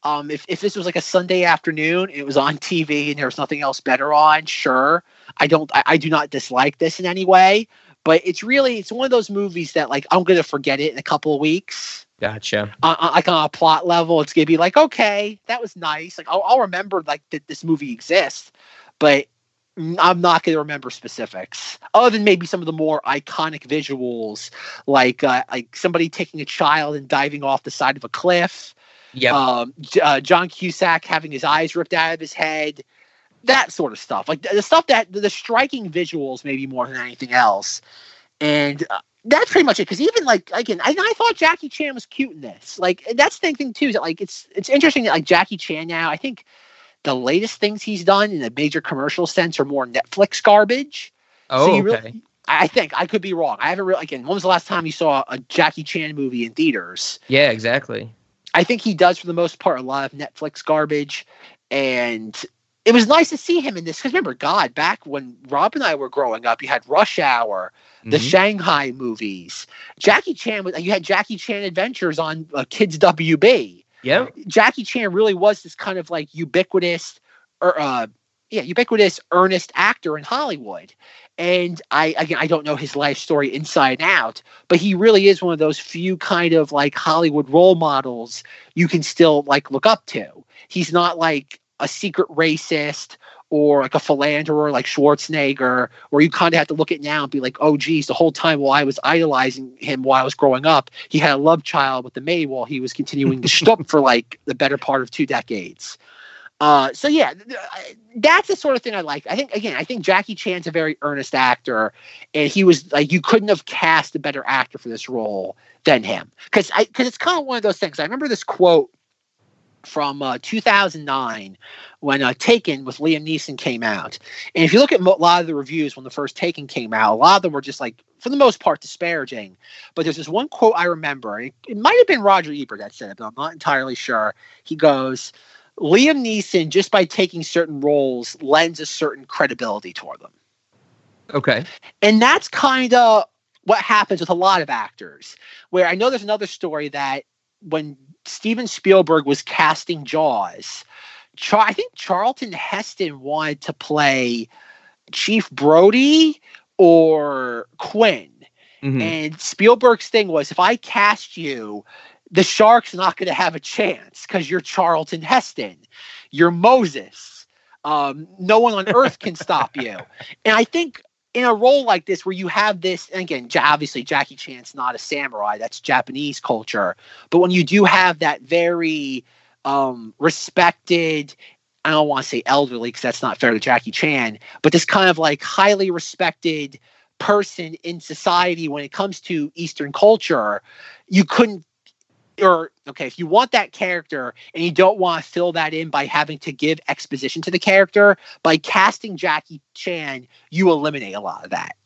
Um, if if this was like a Sunday afternoon, it was on TV and there was nothing else better on, sure. I don't, I, I do not dislike this in any way, but it's really it's one of those movies that like I'm gonna forget it in a couple of weeks. Gotcha. Uh, uh, like on a plot level, it's gonna be like, okay, that was nice. Like I'll, I'll remember like that this movie exists, but I'm not gonna remember specifics other than maybe some of the more iconic visuals, like uh, like somebody taking a child and diving off the side of a cliff. Yep. Um, uh, John Cusack having his eyes ripped out of his head. That sort of stuff, like the, stuff that the, the striking visuals, maybe more than anything else, and uh, that's pretty much it. Because even like again, I, I thought Jackie Chan was cute in this. Like that's the thing too. Is that like it's it's interesting that like Jackie Chan now. I think the latest things he's done in a major commercial sense are more Netflix garbage. oh, really- okay. I think I could be wrong. I haven't really again. When was the last time you saw a Jackie Chan movie in theaters? yeah, exactly. I think he does for the most part a lot of Netflix garbage, and it was nice to see him in this. Because remember, God, back when Rob and I were growing up, you had Rush Hour, the Mhm. Shanghai movies. Jackie Chan was you had Jackie Chan Adventures on uh, Kids WB. Yep. Jackie Chan really was this kind of like ubiquitous, or uh, yeah, ubiquitous, earnest actor in Hollywood. And I again, I don't know his life story inside and out, but he really is one of those few kind of like Hollywood role models you can still like look up to. He's not like a secret racist or like a philanderer like Schwarzenegger, where you kind of have to look at now and be like, oh, geez, the whole time while I was idolizing him while I was growing up, he had a love child with the maid while he was continuing to shtup for [LAUGHS] like the better part of two decades. Uh, so yeah, th- th- that's the sort of thing I like. I think again, I think Jackie Chan's a very earnest actor, and he was like you couldn't have cast a better actor for this role than him because because it's kind of one of those things. I remember this quote from uh, 2009 when uh, Taken with Liam Neeson came out, and if you look at mo- a lot of the reviews when the first Taken came out, a lot of them were just like for the most part disparaging. But there's this one quote I remember. It, it might have been Roger Ebert that said it, but I'm not entirely sure. He goes. Liam Neeson, just by taking certain roles, lends a certain credibility toward them. Okay. And that's kind of what happens with a lot of actors. Where I know there's another story that when Steven Spielberg was casting Jaws, Char- I think Charlton Heston wanted to play Chief Brody or Quinn. Mhm. And Spielberg's thing was if I cast you, the shark's not going to have a chance because you're Charlton Heston. You're Moses. Um, no one on [LAUGHS] earth can stop you. And I think in a role like this, where you have this, and again, obviously Jackie Chan's not a samurai, that's Japanese culture. But when you do have that very um, respected, I don't want to say elderly because that's not fair to Jackie Chan, but this kind of like highly respected person in society when it comes to Eastern culture, you couldn't or okay, if you want that character and you don't want to fill that in by having to give exposition to the character, by casting Jackie Chan, you eliminate a lot of that.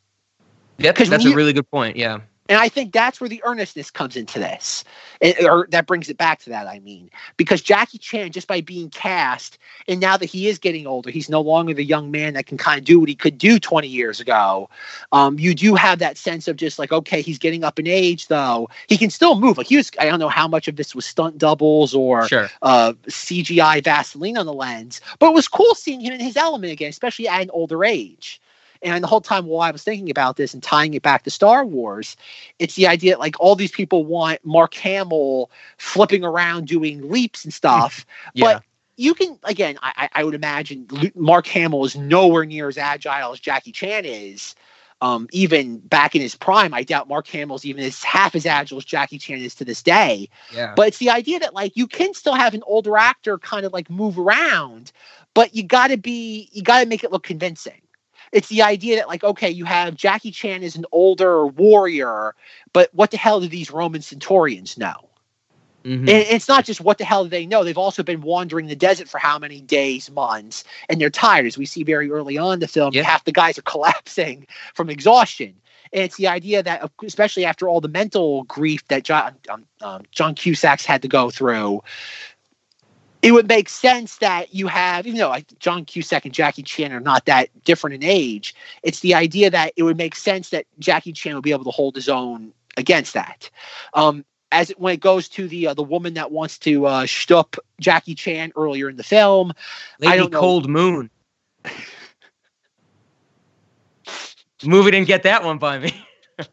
Yep. 'cause That's when a really good point. Yeah. And I think that's where the earnestness comes into this. It- or that brings it back to that, I mean. Because Jackie Chan, just by being cast, and now that he is getting older, he's no longer the young man that can kind of do what he could do 20 years ago. Um, you do have that sense of just like, okay, he's getting up in age, though. He can still move. Like he was, I don't know how much of this was stunt doubles or Sure. uh, CGI Vaseline on the lens. But it was cool seeing him in his element again, especially at an older age. And the whole time while I was thinking about this and tying it back to Star Wars, it's the idea like all these people want Mark Hamill flipping around doing leaps and stuff. [LAUGHS] Yeah. But you can again, I, I I would imagine Mark Hamill is nowhere near as agile as Jackie Chan is. Um, even back in his prime, I doubt Mark Hamill's even as half as agile as Jackie Chan is to this day. Yeah. But it's the idea that like you can still have an older actor kind of like move around, but you got to be you got to make it look convincing. It's the idea that like okay, you have Jackie Chan is an older warrior, but what the hell do these Roman centurions know? Mhm. And it's not just what the hell do they know. They've also been wandering the desert for how many days, months, and they're tired. As we see very early on in the film, Yeah. half the guys are [LAUGHS] collapsing from exhaustion. And it's the idea that, especially after all the mental grief that John um, um, John Cusack's had to go through, it would make sense that you have, even though like John Cusack and Jackie Chan are not that different in age, it's the idea that it would make sense that Jackie Chan would be able to hold his own against that. Um, as it, when it goes to the uh, the woman that wants to uh, shtup Jackie Chan earlier in the film, Lady don't know. Cold Moon. Movie didn't get that one by me. [LAUGHS]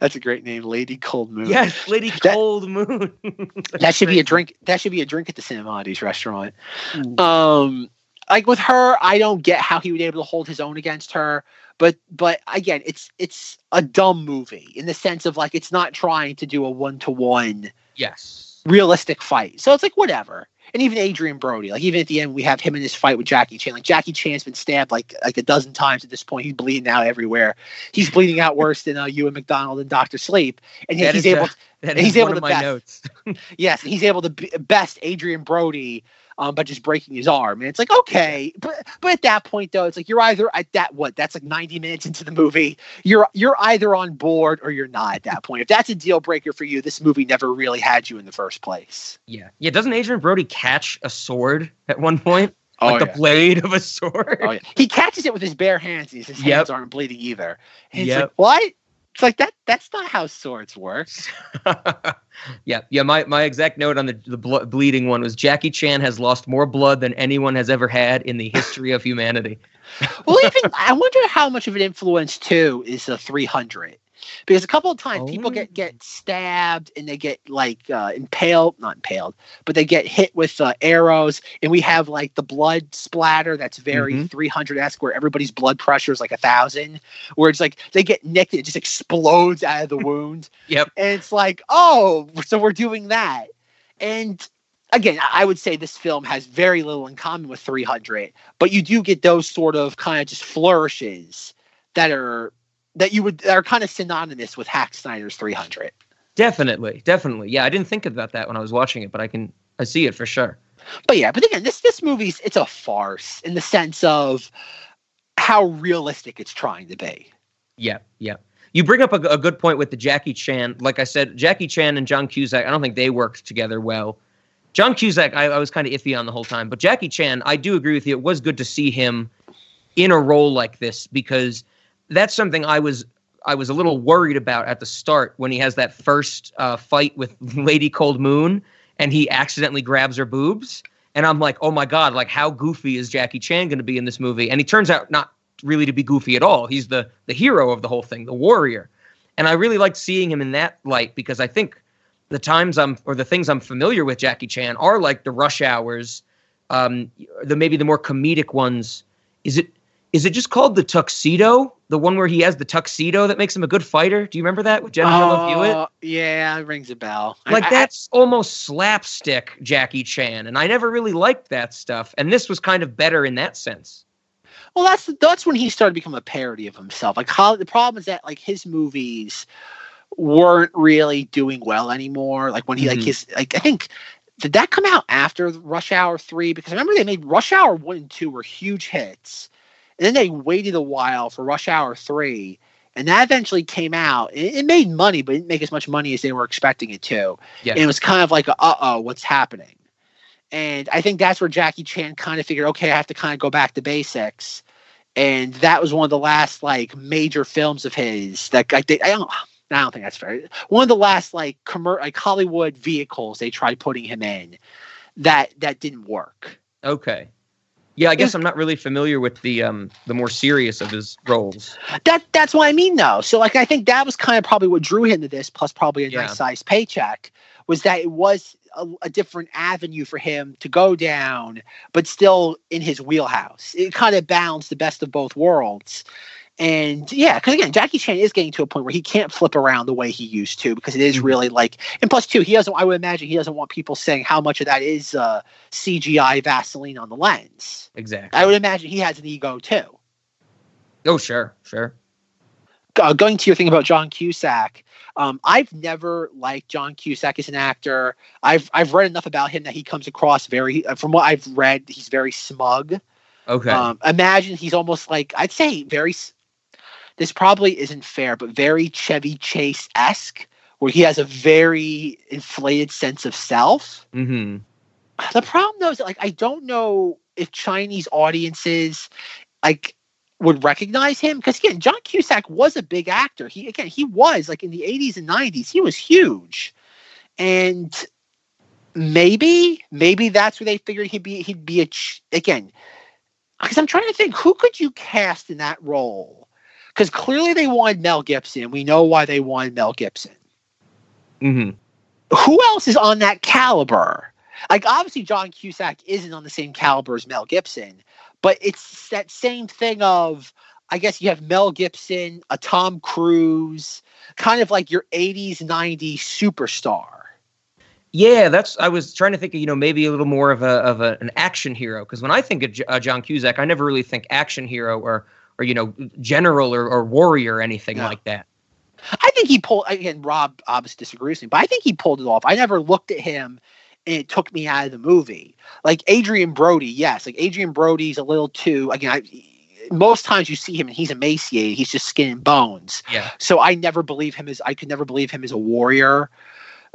that's a great name, Lady Cold Moon. yes, Lady That- Cold Moon. [LAUGHS] that should be a drink. That should be a drink at the Cinemodities restaurant. Um, like with her, I don't get how he would be able to hold his own against her. But but again, it's it's a dumb movie in the sense of like it's not trying to do a one to one Yes. realistic fight. So it's like whatever. And even Adrien Brody, like even at the end, we have him in this fight with Jackie Chan. Like Jackie Chan's been stabbed like like a dozen times at this point. He's bleeding out everywhere. He's bleeding out worse than uh, Ewan McDonald and Doctor Sleep. And That he's is, able, uh, That He's able one to of my best. notes. [LAUGHS] yes, he's able to be, best Adrien Brody um, by just breaking his arm. And it's like okay, but but at that point though, it's like you're either at that what that's like 90 minutes into the movie. You're you're either on board or you're not at that point. If that's a deal breaker for you, this movie never really had you in the first place. Yeah. Yeah. Doesn't Adrien Brody catch a sword at one point? Oh, like the blade of a [LAUGHS] sword? Oh yeah, he catches it with his bare hands. And his hands Yep. aren't bleeding either. And it's Yep. like what? It's like that. That's not how swords work. [LAUGHS] yeah. Yeah. My, my exact note on the, the blo- bleeding one was Jackie Chan has lost more blood than anyone has ever had in the [LAUGHS] history of humanity. Well, even I wonder how much of an influence too is the 300 because a couple of times people Oh. get get stabbed and they get like uh, impaled, not impaled, but they get hit with uh, arrows, and we have like the blood splatter that's very Mhm. 300 esque, where everybody's blood pressure is like a thousand, where it's like they get nicked, and it just explodes out of the wound. [LAUGHS] Yep. And it's like, oh, so we're doing that. And again, I would say this film has very little in common with 300, but you do get those sort of kind of just flourishes that are that you would are kind of synonymous with Zack Snyder's 300. Definitely. Definitely. Yeah. I didn't think about that when I was watching it, but I can, I see it for sure. But yeah, but again, this this movie's it's a farce in the sense of how realistic it's trying to be. Yeah, yeah. You bring up a, a good point with the Jackie Chan. Like I said, Jackie Chan and John Cusack. I don't think they worked together well. John Cusack, I, I was kind of iffy on the whole time, but Jackie Chan, I do agree with you. It was good to see him in a role like this because that's something I was I was a little worried about at the start when he has that first uh, fight with [LAUGHS] Lady Cold Moon and he accidentally grabs her boobs. And I'm like, oh my God, like how goofy is Jackie Chan going to be in this movie? And he turns out not really to be goofy at all. He's the the hero of the whole thing, the warrior. And I really liked seeing him in that light because I think the times I'm or the things I'm familiar with Jackie Chan are like the rush hours, um, the maybe the more comedic ones. Is it is it just called the tuxedo? The one where he has the tuxedo that makes him a good fighter? Do you remember that with Jennifer Love Hewitt? Yeah, it rings a bell. Like I- that's almost slapstick Jackie Chan, and I never really liked that stuff. And this was kind of better in that sense. Well, that's that's when he started to become a parody of himself. Like how the problem is that like his movies weren't really doing well anymore. Like when he like Mhm. his like I think did that come out after Rush Hour three? Because I remember they made Rush Hour one and two were huge hits, and then they waited a while for Rush Hour three, and that eventually came out. It, it made money, but it didn't make as much money as they were expecting it to. Yeah. And it was kind of like, uh oh, what's happening? And I think that's where Jackie Chan kind of figured, okay, I have to kind of go back to basics. And that was one of the last like major films of his that I don't. I don't think that's fair. One of the last like commer- like Hollywood vehicles they tried putting him in that that didn't work. Okay. Yeah, I guess I'm not really familiar with the um the more serious of his roles. That that's what I mean though. So like I think that was kind of probably what drew him to this, plus probably a Yeah. nice sized paycheck, was that it was a, a different avenue for him to go down, but still in his wheelhouse. It kind of balanced the best of both worlds. And yeah, because again, Jackie Chan is getting to a point where he can't flip around the way he used to because it is Mhm. really like. And plus, two, he doesn't. I would imagine he doesn't want people saying how much of that is uh, CGI Vaseline on the lens. Exactly. I would imagine he has an ego too. Oh, sure, sure. uh, going to your thing about John Cusack, um, I've never liked John Cusack as an actor. I've I've read enough about him that he comes across very, uh, from what I've read, he's very smug. Okay. Um, imagine he's almost like I'd say very. This probably isn't fair, but very Chevy Chase esque, where he has a very inflated sense of self. mm-hmm. The problem though is that, like I don't know if Chinese audiences like would recognize him because again, John Cusack was a big actor. He again he was like in the 80s and 90s, he was huge. And maybe maybe that's where they figured he'd be he'd be a ch- again because I'm trying to think who could you cast in that role? Because clearly they wanted Mel Gibson. We know why they wanted Mel Gibson Mm-hmm. who else is on that caliber? Like obviously John Cusack isn't on the same caliber as Mel Gibson, but it's that same thing of I guess you have Mel Gibson, a Tom Cruise, kind of like your 80s 90s superstar. Yeah, that's. I was trying to think of you know maybe a little more of a of a, an action hero because when I think of J- uh, John Cusack, I never really think action hero or or you know general or, or warrior or anything No. like that. I think he pulled again Rob obviously disagrees with me, but I think he pulled it off. I never looked at him and it took me out of the movie. Like Adrien Brody, yes, like Adrien Brody's a little too again I most times you see him and he's emaciated, he's just skin and bones. Yeah. So I never believe him as I could never believe him as a warrior.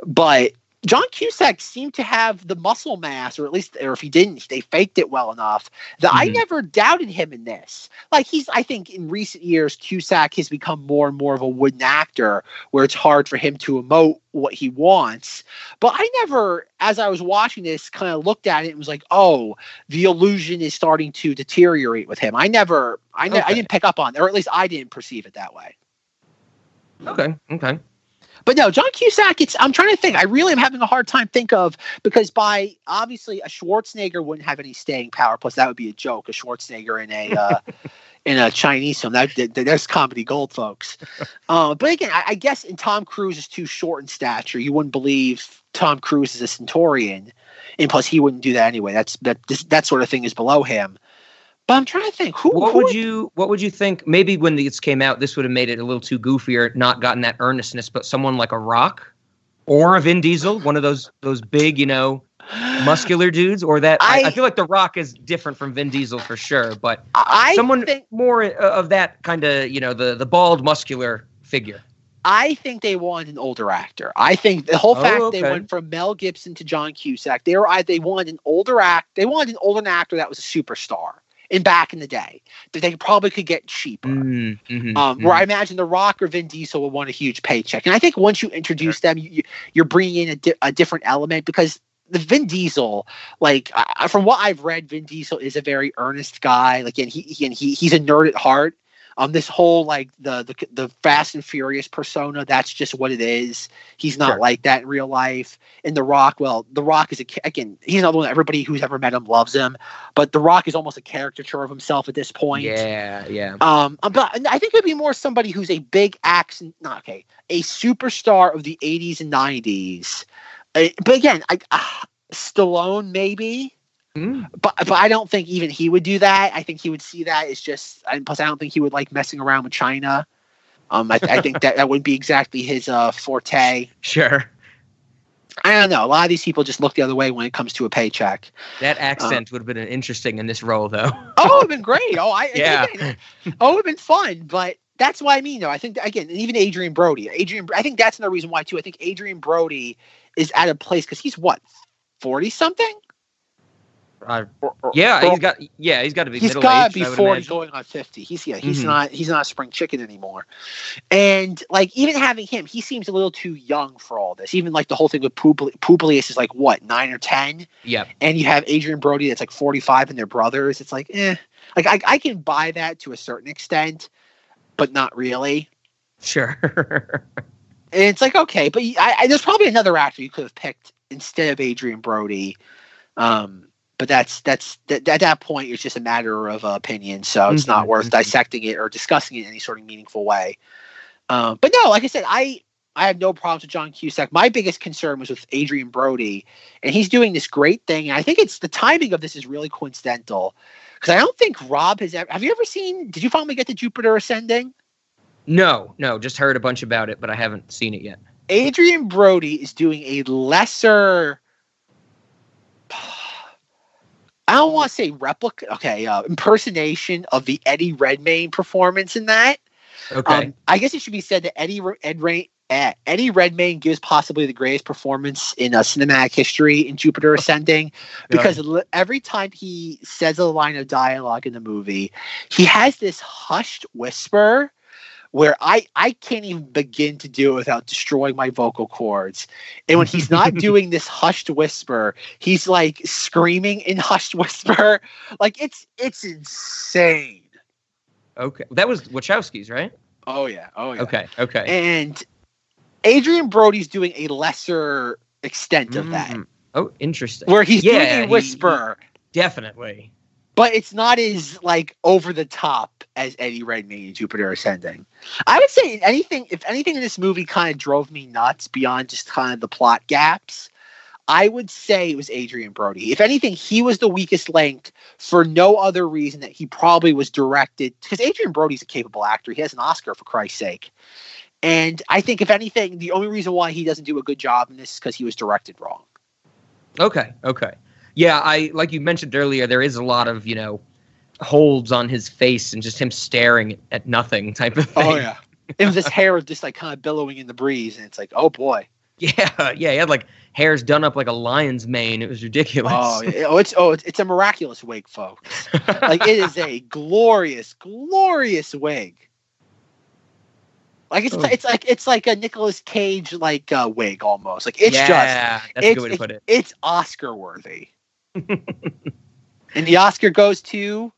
But John Cusack seemed to have the muscle mass, or at least, or if he didn't, they faked it well enough that I Mhm. never doubted him in this. Like he's, I think, in recent years, Cusack has become more and more of a wooden actor, where it's hard for him to emote what he wants. But I never, as I was watching this, kind of looked at it and was like, "Oh, the illusion is starting to deteriorate with him." I never, I, ne- I didn't pick up on, or at least I didn't perceive it that way. Okay. Okay. But no, John Cusack. It's I'm trying to think. I really am having a hard time think of because by obviously a Schwarzenegger wouldn't have any staying power. Plus that would be a joke. A Schwarzenegger in a uh, [LAUGHS] in a Chinese film. That, that there's comedy gold, folks. [LAUGHS] Uh, but again, I, I guess in Tom Cruise is too short in stature. You wouldn't believe Tom Cruise is a Centurion, and plus he wouldn't do that anyway. That's that this, that sort of thing is below him. But I'm trying to think who What who would you What would you think? Maybe when this came out, this would have made it a little too goofier, not gotten that earnestness. But someone like a Rock or a Vin Diesel, one of those those big, you know, muscular dudes, or that I, I I- feel like the Rock is different from Vin Diesel for sure. But I someone think more of that kind of, you know, the the bald, muscular figure. I think they wanted an older actor. I think the whole Oh, fact they went from Mel Gibson to John Cusack, they were they wanted an older act. They wanted an older actor that was a superstar. In back in the day, that they probably could get cheaper. Mm, mhm, Um, mhm. Where I imagine The Rock or Vin Diesel would want a huge paycheck, and I think once you introduce them, you, you're bringing in a, di- a different element because the Vin Diesel, like I- from what I've read, Vin Diesel is a very earnest guy. Like, and he, he and he he's a nerd at heart. Um, this whole like the the the Fast and Furious persona, that's just what it is. He's not Sure. like that in real life. In The Rock, well, The Rock is a again, he's another one. Everybody who's ever met him loves him, but The Rock is almost a caricature of himself at this point. Yeah, yeah. Um, but I think it would be more somebody who's a big action, not okay, a superstar of the '80s and '90s. Uh, but again, I, uh, Stallone maybe, Mm, but but I don't think even he would do that. I think he would see that as just, and plus I don't think he would like messing around with China. Um, I, I think that that would be exactly his uh, forte. sure. I don't know. A lot of these people just look the other way when it comes to a paycheck. That accent would have been interesting in this role, though. [LAUGHS] Oh, it would have been great. Oh, I Yeah. again, [LAUGHS] oh, it would have been fun. But that's what I mean, though. I think again, and even Adrien Brody, Adrien, I think that's another reason why too. I think Adrien Brody is at a place because he's what forty something. Or- or- yeah, he's got. Yeah, he's got to be he's middle got to be I forty, going on fifty. He's yeah, he's Mhm. not he's not a spring chicken anymore. And like even having him, he seems a little too young for all this. Even like the whole thing with Publi- Publius is like what nine or ten, Yep. and you have Adrien Brody that's like forty five, and their brothers. It's like eh, like I, I can buy that to a certain extent, but not really. Sure. [LAUGHS] And it's like okay, but I, I, there's probably another actor you could have picked instead of Adrien Brody. Um, but that's that's that, at that point it's just a matter of uh, opinion. So it's not Mhm, worth mhm. dissecting it or discussing it in any sort of meaningful way. Um, but no, like I said, I I have no problems with John Cusack. My biggest concern was with Adrien Brody, and he's doing this great thing. And I think it's the timing of this is really coincidental because I don't think Rob has ever. Have you ever seen? Did you finally get to Jupiter Ascending? No, no, just heard a bunch about it, but I haven't seen it yet. Adrien Brody is doing a lesser. I don't want to say replica. Okay, uh, impersonation of the Eddie Redmayne performance in that. Okay. Um, I guess it should be said that Eddie Ed Ray, eh, Eddie Redmayne gives possibly the greatest performance in uh, cinematic history in Jupiter Ascending because li- every time he says a line of dialogue in the movie, he has this hushed whisper where I I can't even begin to do it without destroying my vocal cords. And when he's not [LAUGHS] doing this hushed whisper, he's like screaming in hushed [LAUGHS] whisper. Like it's it's insane. okay. That was Wachowski's, right? Oh yeah. Oh yeah. Okay. Okay. and Adrien Brody's doing a lesser extent of that, Mm. Oh, interesting. where he's Yeah, doing a whisper, Definitely. But it's not as like over the top as Eddie Redmayne in Jupiter Ascending. I would say anything, if anything in this movie kind of drove me nuts beyond just kind of the plot gaps. I would say it was Adrien Brody. If anything, he was the weakest link for no other reason that he probably was directed because Adrien Brody's a capable actor. He has an Oscar for Christ's sake. And I think if anything, the only reason why he doesn't do a good job in this is because he was directed wrong. Okay. Okay. Yeah, I like you mentioned earlier. There is a lot of you know holds on his face and just him staring at nothing type of thing. Oh yeah. It was this hair was just like kind of billowing in the breeze, and it's like, oh boy. Yeah, [LAUGHS] yeah, he had like hairs done up like a lion's mane. It was ridiculous. Oh, yeah. oh, it's oh, it's, it's a miraculous wig, folks. [LAUGHS] Like it is a glorious, glorious wig. Like it's Oh. it's like it's like a Nicolas Cage like uh, wig almost. Like it's just yeah, that's a good way to put it. It's Oscar worthy. [LAUGHS] and the Oscar goes to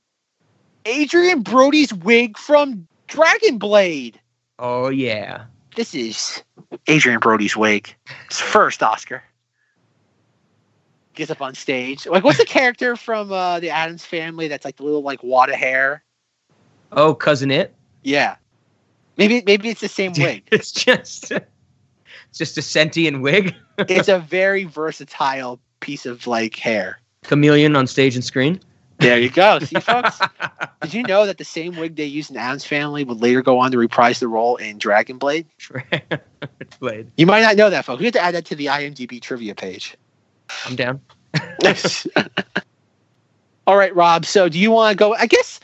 Adrien Brody's wig from Dragon Blade. Oh yeah. This is Adrien Brody's wig. His first Oscar. Gets up on stage. Like, what's the character from uh, the Addams Family that's like the little like wad of hair? Oh, Cousin Itt. Yeah. Maybe maybe it's the same [LAUGHS] wig. It's just it's just a sentient wig. it's a [LAUGHS] very versatile piece of like hair. Chameleon on stage and screen. There you go. See, [LAUGHS] folks. Did you know that the same wig they used in Addams Family would later go on to reprise the role in Dragon Blade? [LAUGHS] Blade. You might not know that, folks. We have to add that to the IMDb trivia page. I'm down. [LAUGHS] All right, Rob. So, do you want to go? I guess,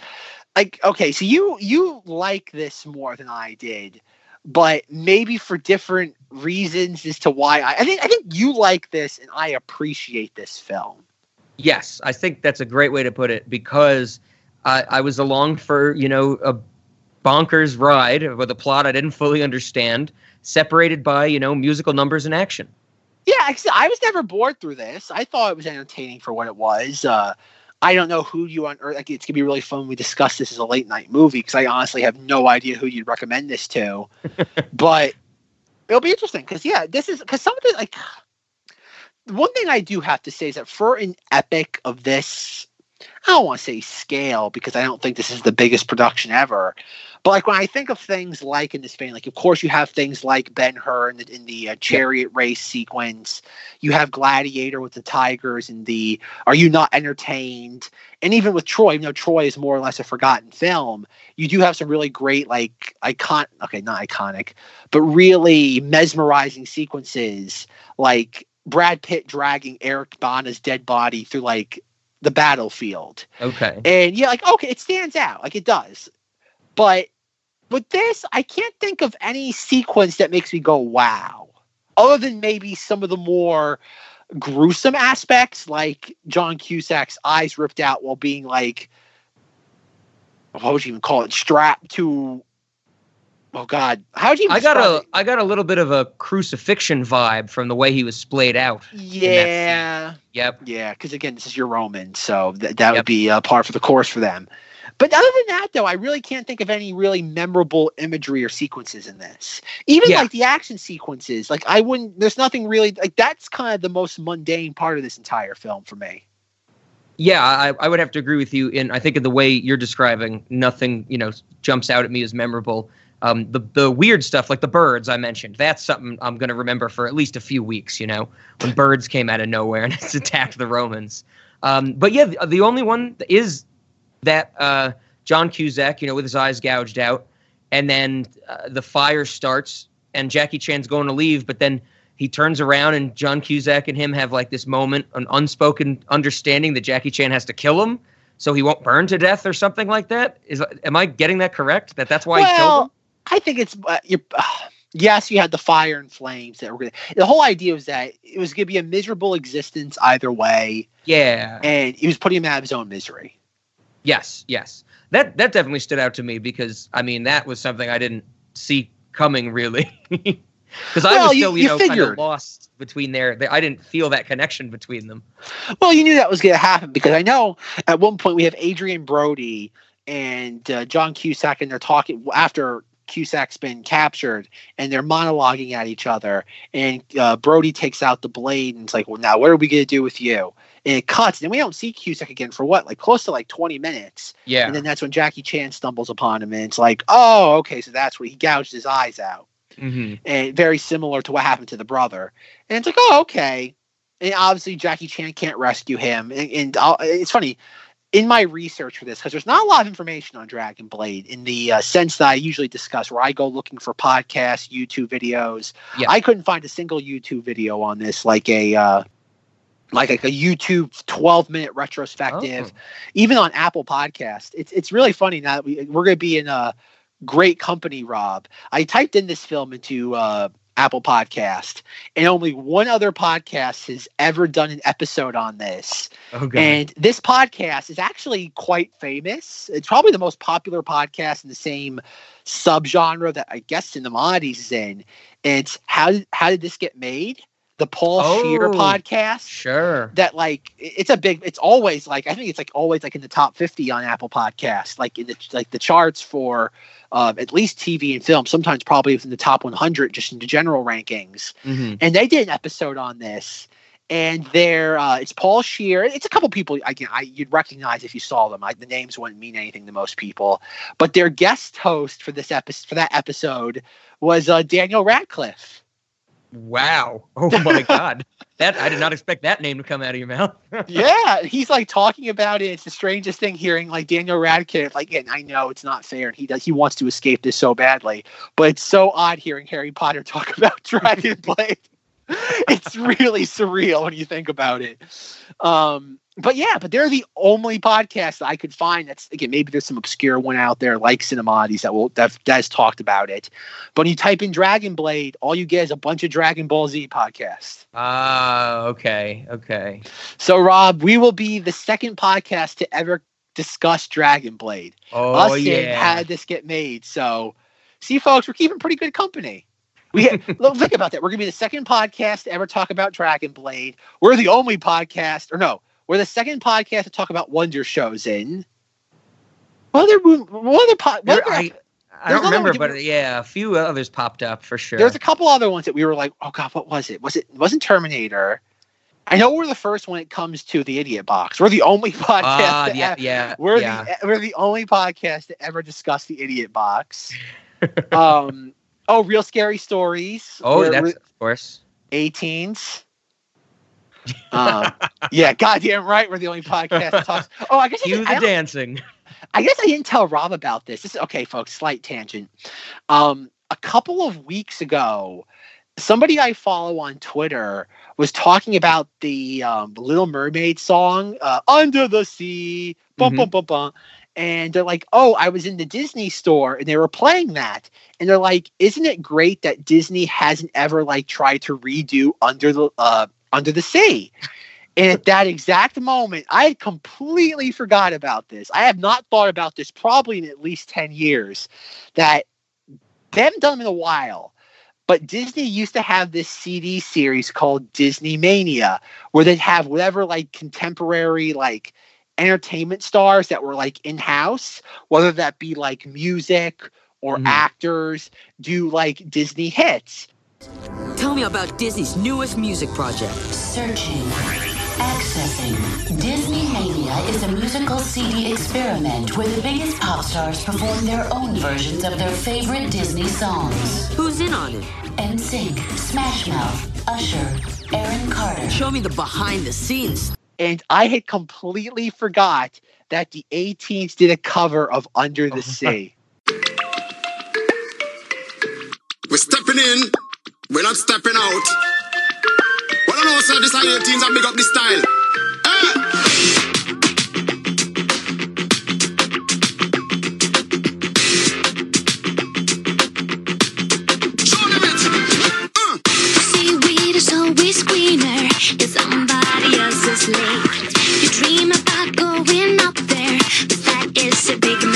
like, okay. So you you like this more than I did, but maybe for different reasons as to why. I, I think I think you like this, and I appreciate this film. Yes, I think that's a great way to put it because I, I was along for you know a bonkers ride with a plot I didn't fully understand, separated by you know musical numbers and action. Yeah, I was never bored through this. I thought it was entertaining for what it was. Uh, I don't know who you on earth. Like, it's gonna be really fun. when We discuss this as a late night movie because I honestly have no idea who you'd recommend this to. [LAUGHS] but it'll be interesting because yeah, this is because some of the like one thing I do have to say is that for an epic of this, I don't want to say scale because I don't think this is the biggest production ever. But like when I think of things like in this vein, like of course you have things like Ben Hur in the, in the uh, chariot race sequence. You have Gladiator with the tigers and the Are You Not Entertained? And even with Troy, even though Troy is more or less a forgotten film, you do have some really great like icon okay, not iconic, but really mesmerizing sequences like Brad Pitt dragging Eric Bana's dead body through like the battlefield. Okay. And yeah, like okay, it stands out, like it does. But with this, I can't think of any sequence that makes me go wow. Other than maybe some of the more gruesome aspects, like John Cusack's eyes ripped out while being like, what would you even call it? Strapped to. Oh God, how would you? I got a I got a little bit of a crucifixion vibe from the way he was splayed out. Yeah. Yep. Yeah, because again, this is your Roman, so th- that would Yep. be uh, par for the course for them. But other than that, though, I really can't think of any really memorable imagery or sequences in this. Even Yeah. like the action sequences, like I wouldn't. There's nothing really like that's kind of the most mundane part of this entire film for me. Yeah, I, I would have to agree with you. In I think in the way you're describing, nothing you know jumps out at me as memorable. Um, the the weird stuff like the birds I mentioned, that's something I'm going to remember for at least a few weeks. You know, when birds came out of nowhere [LAUGHS] and it's attacked the Romans. Um, but yeah, the, the only one is that uh, John Cusack, you know, with his eyes gouged out, and then uh, the fire starts and Jackie Chan's going to leave, but then he turns around and John Cusack and him have like this moment, an unspoken understanding that Jackie Chan has to kill him so he won't burn to death or something like that. Is am I getting that correct? That that's why well, he killed him. I think it's uh, you're. Uh, yes, you had the fire and flames that were going The whole idea was that it was going to be a miserable existence either way. Yeah, and he was putting him out of his own misery. Yes, yes, that that definitely stood out to me because I mean that was something I didn't see coming really. [LAUGHS] Because well, I was still, you, you, know, kind of lost between there. I didn't feel that connection between them. Well, you knew that was going to happen because I know at one point we have Adrien Brody and uh, John Cusack, and they're talking after Cusack's been captured, and they're monologuing at each other. And uh, Brody takes out the blade and it's like, "Well, now what are we going to do with you?" And it cuts, and we don't see Cusack again for what, like close to like twenty minutes. Yeah. And then that's when Jackie Chan stumbles upon him, and it's like, "Oh, okay, so that's where he gouged his eyes out." Mm-hmm. And very similar to what happened to the brother. And it's like, "Oh, okay." And obviously, Jackie Chan can't rescue him. And, and uh, it's funny in my research for this, because there's not a lot of information on Dragon Blade in the uh, sense that I usually discuss, where I go looking for podcasts, YouTube videos. Yeah. I couldn't find a single YouTube video on this, like a uh, like a, a, YouTube 12 minute retrospective, oh. even on Apple Podcast. It's it's really funny now that we we're going to be in a great company, Rob. I typed in this film into uh, Apple Podcast, and only one other podcast has ever done an episode on this. Oh, okay. And this podcast is actually quite famous. It's probably the most popular podcast in the same subgenre that I guess in the Cinemodities is in. It's how how did this get made? The Paul oh, Scheer podcast. Sure. That like it's a big. It's always like I think it's like always like in the top fifty on Apple Podcast, like in the like the charts for uh, at least TV and film. Sometimes probably within the top one hundred, just in the general rankings. Mm-hmm. And they did an episode on this. And there, uh, it's Paul Scheer. It's a couple people I, can I you'd recognize if you saw them. I, the names wouldn't mean anything to most people, but their guest host for this episode for that episode was uh, Daniel Radcliffe Wow. Oh [LAUGHS] my God. that I did not expect that name to come out of your mouth. [LAUGHS] yeah. He's like talking about it. It's the strangest thing hearing like Daniel Radcliffe. Like, and I know it's not fair and he does he wants to escape this so badly. But it's so odd hearing Harry Potter [LAUGHS] talk about Dragon Blade. it's really surreal when you think about it. Um but yeah, but they're the only podcast that I could find that's again maybe there's some obscure one out there like Cinemodities that will that, that has talked about it. But when you type in Dragon Blade, all you get is a bunch of Dragon Ball Z podcasts. Ah, uh, okay, okay. So Rob, we will be the second podcast to ever discuss Dragon Blade. Oh Us yeah, had this get made? So, see, folks, we're keeping pretty good company. We [LAUGHS] look, think about that. We're gonna be the second podcast to ever talk about Dragon Blade. We're the only podcast, or no, we're the second podcast to talk about Wonder shows in. What other, what other, po- what other I, I don't remember, but yeah, a few others popped up for sure. There's a couple other ones that we were like, oh god, what was it? Was it, wasn't Terminator? I know we're the first when it comes to the Idiot Box. We're the only [LAUGHS] podcast. Uh, yeah, yeah. We're yeah. the we're the only podcast to ever discuss the Idiot Box. [LAUGHS] um. Oh, real scary stories. Oh, that's of course. A*Teens um, yeah, goddamn right. We're the only podcast that talks. Oh, I guess you the dancing. I guess I didn't tell Rob about this. This is okay, folks. Slight tangent. Um, a couple of weeks ago, somebody I follow on Twitter was talking about the um, Little Mermaid song uh, "Under the Sea." Bum, mm-hmm. bum, bum, bum. And they're like, "Oh, I was in the Disney store and they were playing that." And they're like, "Isn't it great that Disney hasn't ever like tried to redo Under the uh, under the sea. And at that exact moment, I had completely forgot about this. I have not thought about this probably in at least 10 years that they haven't done them in a while. But Disney used to have this CD series called Disney Mania, where they'd have whatever like contemporary like entertainment stars that were like in house, whether that be like music or mm. actors, do like Disney hits. Tell me about Disney's newest music project. Searching. Accessing. Disney Mania is a musical CD experiment where the biggest pop stars perform their own versions of their favorite Disney songs. Who's in on it? NSYNC, Smash Mouth, Usher, Aaron Carter. Show me the behind the scenes. And I had completely forgot that the A*Teens did a cover of Under the [LAUGHS] Sea. We're stepping in, we're not stepping out. Well, I know, sir, this are A*Teens and big up the style. Eh? Uh. Somebody. You dream about going up there, but that is a big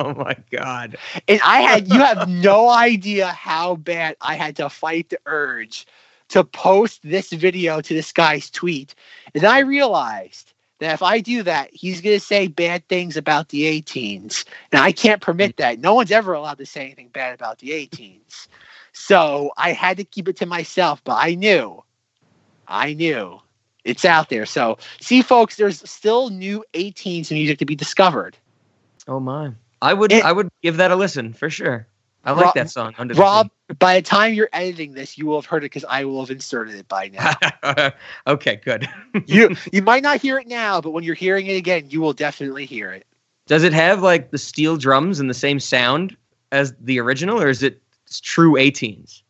[LAUGHS] oh my god. And I had, you have [LAUGHS] no idea how bad I had to fight the urge to post this video to this guy's tweet. And I realized that if I do that, he's going to say bad things about the A*Teens. And I can't permit that. No one's ever allowed to say anything bad about the A*Teens. So I had to keep it to myself, but I knew, I knew it's out there. So see, folks, there's still new A*Teens music to be discovered. Oh my. I would It- I would give that a listen for sure. I like Rob- that song. Under the Rob, by the time you're editing this, you will have heard it because I will have inserted it by now. [LAUGHS] Okay, good. [LAUGHS] you you might not hear it now, but when you're hearing it again, you will definitely hear it. Does it have like the steel drums and the same sound as the original, or is it true A*Teens?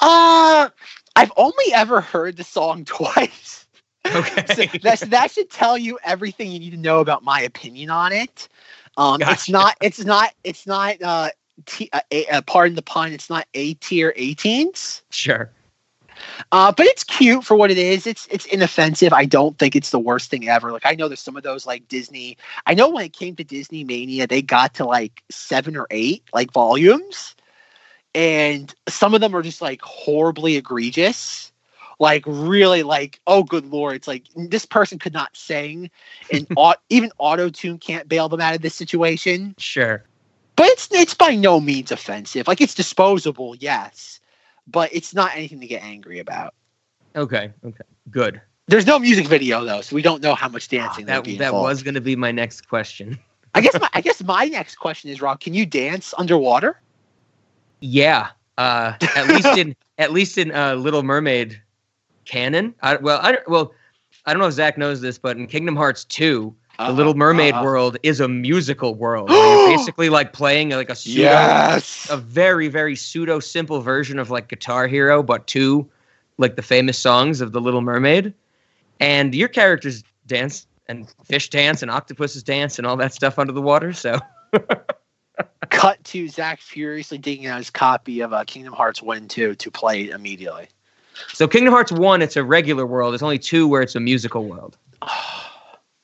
Uh I've only ever heard the song [LAUGHS] twice. so Okay. that, that should tell you everything you need to know about my opinion on it. Um, It's not. It's not. It's not. Uh, t- uh, a, uh, pardon the pun. It's not A tier A*Teens. sure. Uh, but it's cute for what it is. It's it's inoffensive. I don't think it's the worst thing ever. Like I know there's some of those like Disney. I know when it came to Disney Mania, they got to like seven or eight like volumes, and some of them are just like horribly egregious. Like really, like oh good lord, it's like this person could not sing, and [LAUGHS] au- even auto tune can't bail them out of this situation. Sure. But it's it's by no means offensive. Like it's disposable, yes, but it's not anything to get angry about. Okay. Okay. Good. There's no music video though, so we don't know how much dancing that be that involved. was going to be my next question. [LAUGHS] I guess my I guess my next question is Rob, can you dance underwater? Yeah. Uh, at least in at least in uh, Little Mermaid canon. I, well, I don't- well, I don't know if Zach knows this, but in Kingdom Hearts two, the Little Mermaid uh-uh. world is a musical world. Where you're [GASPS] basically like playing like a pseudo, Yes. a very very pseudo simple version of like Guitar Hero, but two like the famous songs of the Little Mermaid, and your characters dance and fish dance and octopuses dance and all that stuff under the water. So Cut to Zach furiously digging out his copy of uh, Kingdom Hearts 1 and 2 to play immediately. So Kingdom Hearts 1, it's a regular world. There's only two where it's a musical world. [SIGHS]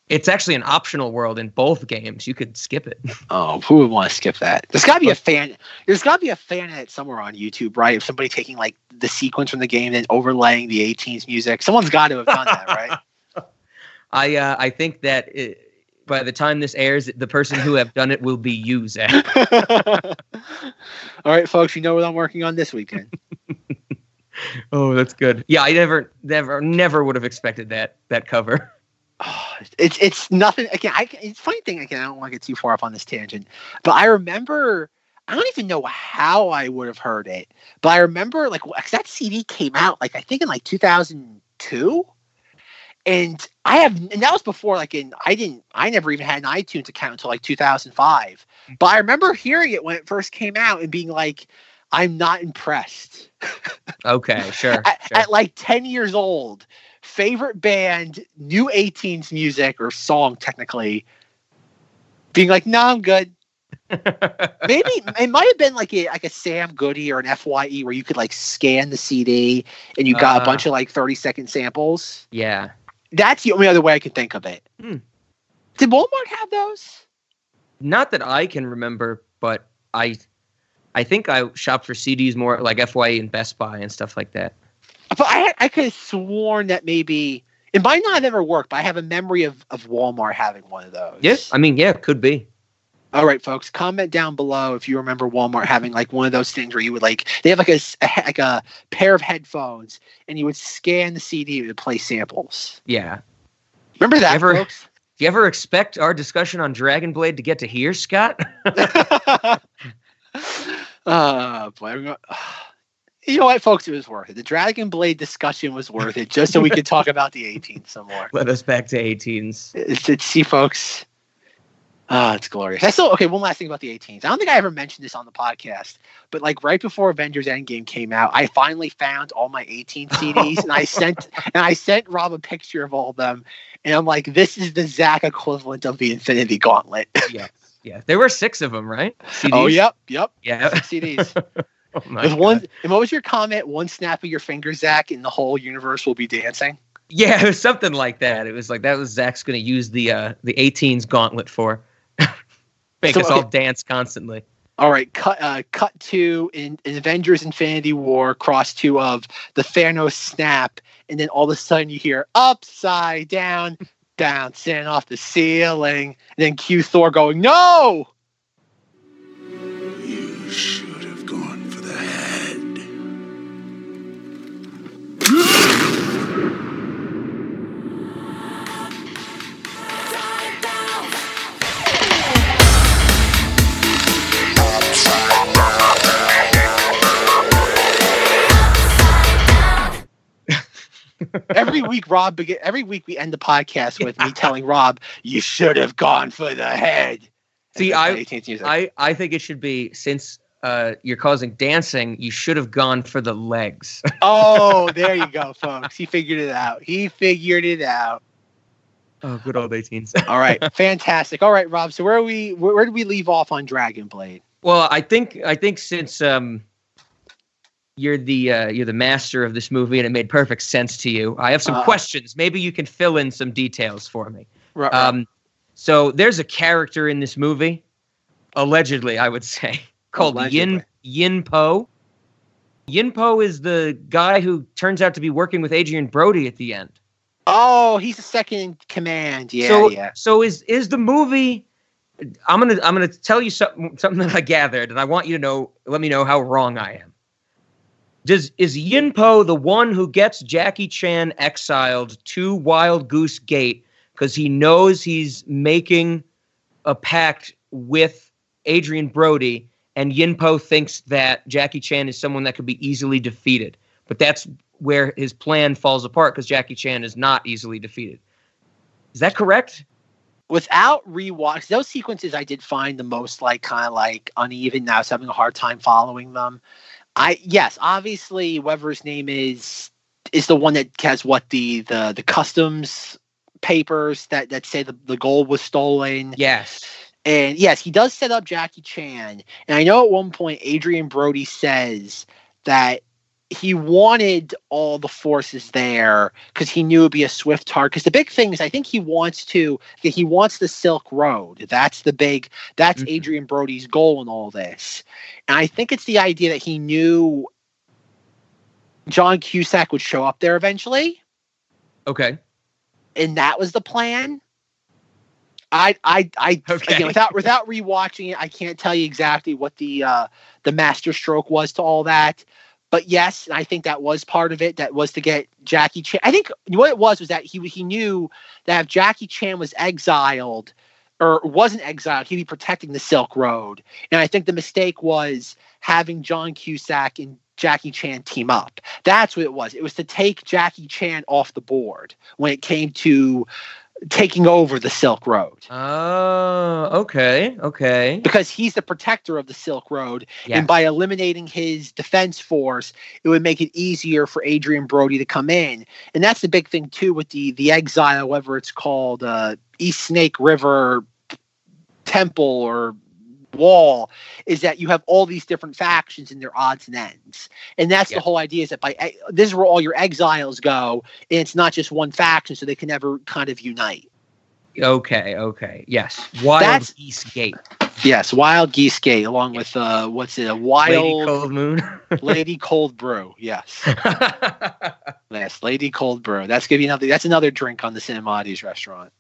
It's actually an optional world in both games. You could skip it. [LAUGHS] Oh, who would want to skip that? There's got to be a fan. There's got to be a fan edit somewhere on YouTube, right? Of somebody taking like the sequence from the game and overlaying the A*Teens' music. Someone's got to have done that, right? [LAUGHS] I uh, I think that it, by the time this airs, the person who have done it will be you, Zach. [LAUGHS] All right, folks, you know what I'm working on this weekend. [LAUGHS] oh, that's good. Yeah, I never, never, never would have expected that that cover. [LAUGHS] Oh, it's it's nothing again. I it's funny thing again. I don't want to get too far off on this tangent, but I remember. I don't even know how I would have heard it, but I remember like 'cause that CD came out like I think in like 2002, and I have and that was before like in I didn't I never even had an iTunes account until like 2005. But I remember hearing it when it first came out and being like, I'm not impressed. Okay, [LAUGHS] sure. at, sure. at like 10 years old, favorite band, new A*Teens music or song technically, being like, no, I'm good. [LAUGHS] Maybe it might have been like a like a Sam Goody or an Fye where you could like scan the CD and you got a Ah. bunch of like thirty second samples. yeah. That's the only other way I can think of it. Hmm. Did Walmart have those? Not that I can remember, but I I think I shopped for CDs more like FYE and Best Buy and stuff like that. But I I could have sworn that maybe it might not have ever worked, but I have a memory of, of Walmart having one of those. Yes. I mean, yeah, could be. All right, folks, comment down below if you remember Walmart having like one of those things where you would like they have like a, a like a pair of headphones and you would scan the CD to play samples. Yeah. Remember that, Ever- folks? Do you ever expect our discussion on Dragon Blade to get to here, Scott? [LAUGHS] [LAUGHS] uh, [LAUGHS] boy, I'm go- [SIGHS] you know what, folks? It was worth it. The Dragon Blade discussion was worth it, just so we could talk about the [LAUGHS] A*Teens some more. Let us back to A*Teens. It's, it's see, folks. Ah, it's glorious. I still okay. One last thing about the A*Teens. I don't think I ever mentioned this on the podcast, but like right before Avengers Endgame came out, I finally found all my 18 [LAUGHS] CDs, and I sent and I sent Rob a picture of all of them, and I'm like, this is the Zach equivalent of the Infinity Gauntlet. Yeah. Yeah. There were six of them, right? CDs? oh, yep, yep, Yeah. CDs. [LAUGHS] Oh my With one, God. and what was your comment? One snap of your finger, Zach, and the whole universe will be dancing. Yeah, it was something like that. It was like that was Zach's going to use the uh the A*Teens gauntlet for [LAUGHS] make So, us all dance constantly. All right, cut uh, cut to in, in Avengers Infinity War, cross two of the Thanos snap, and then all of a sudden you hear upside down, bouncing off the ceiling, and then Q Thor going, No! You should have gone for the head. Every week, Rob begin, every week we end the podcast with me telling Rob, You should have gone for the head. See, I- then A*Teens' music. I I think it should be since uh you're causing dancing, you should have gone for the legs. [LAUGHS] oh, there you go, folks. He figured it out. He figured it out. oh, good old A*Teens. [LAUGHS] All right, fantastic. All right, Rob. So where are we? Where, where did we leave off on Dragon Blade? Well, I think I think since um you're the uh, you're the master of this movie and it made perfect sense to you, I have some Uh. questions. Maybe you can fill in some details for me. Right, Um, so there's a character in this movie, allegedly, I would say, [LAUGHS] called Yin Allegedly. Yin Po. Yin Po is the guy who turns out to be working with Adrien Brody at the end. Oh, he's the second in command. Yeah, so, yeah. So is is the movie? I'm gonna I'm gonna tell you something something that I gathered, and I want you to know. Let me know how wrong I am. Does is Yin Po the one who gets Jackie Chan exiled to Wild Goose Gate because he knows he's making a pact with Adrien Brody, and Yin Po thinks that Jackie Chan is someone that could be easily defeated, but that's where his plan falls apart because Jackie Chan is not easily defeated. Is that correct? Without rewatch, those sequences I did find the most like kind of like uneven. Now was having a hard time following them. I yes, obviously whoever's name is is the one that has what the the the customs papers that that say the, the gold was stolen. Yes. And yes, he does set up Jackie Chan. And I know at one point Adrien Brody says that he wanted all the forces there because he knew it'd be a swift target. Because the big thing is, I think he wants to, he wants the Silk Road. That's the big, that's Mhm. Adrien Brody's goal in all this. And I think it's the idea that he knew John Cusack would show up there eventually Okay. and that was the plan. I I I Okay. again, without without rewatching it, I can't tell you exactly what the uh the master stroke was to all that. But yes, I think that was part of it. That was to get Jackie Chan. I think what it was was that he he knew that if Jackie Chan was exiled or wasn't exiled, he'd be protecting the Silk Road. And I think the mistake was having John Cusack and Jackie Chan team up. That's what it was. It was to take Jackie Chan off the board when it came to taking over the Silk Road Oh, okay. Okay. because he's the protector of the Silk Road. Yeah. And by eliminating his defense force, it would make it easier for Adrien Brody to come in. And that's the big thing too with the the exile, whether it's called uh, East Snake River Temple or wall is that you have all these different factions and their odds and ends and that's the whole idea is that by this is where all your exiles go and it's not just one faction so they can never kind of unite Okay, okay. Yes. Wild That's- Geese Gate. yes wild geese gate along with uh what's it a Lady wild Cold Moon. [LAUGHS] lady cold brew yes [LAUGHS] yes lady cold brew that's gonna be another that's another drink on the Cinemodities restaurant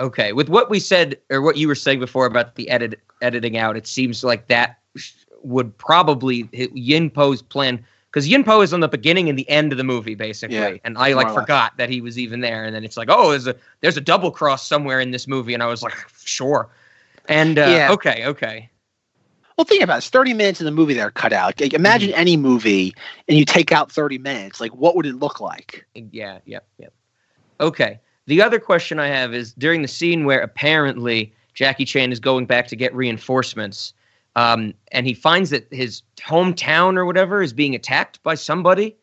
okay. With what we said or what you were saying before about the edit editing out, it seems like that would probably hit Yin Po's plan because Yin Po is on the beginning and the end of the movie basically, Yeah, and I like forgot that he was even there, and then it's like, oh, there's a there's a double cross somewhere in this movie, and I was like, sure, and uh, Yeah. okay, okay, Well, think about it. It's 30 minutes in the movie that are cut out. Like, imagine any movie and you take out 30 minutes. Like, what would it look like? Yeah, yep, yep. Okay. The other question I have is during the scene where apparently Jackie Chan is going back to get reinforcements, um, and he finds that his hometown or whatever is being attacked by somebody.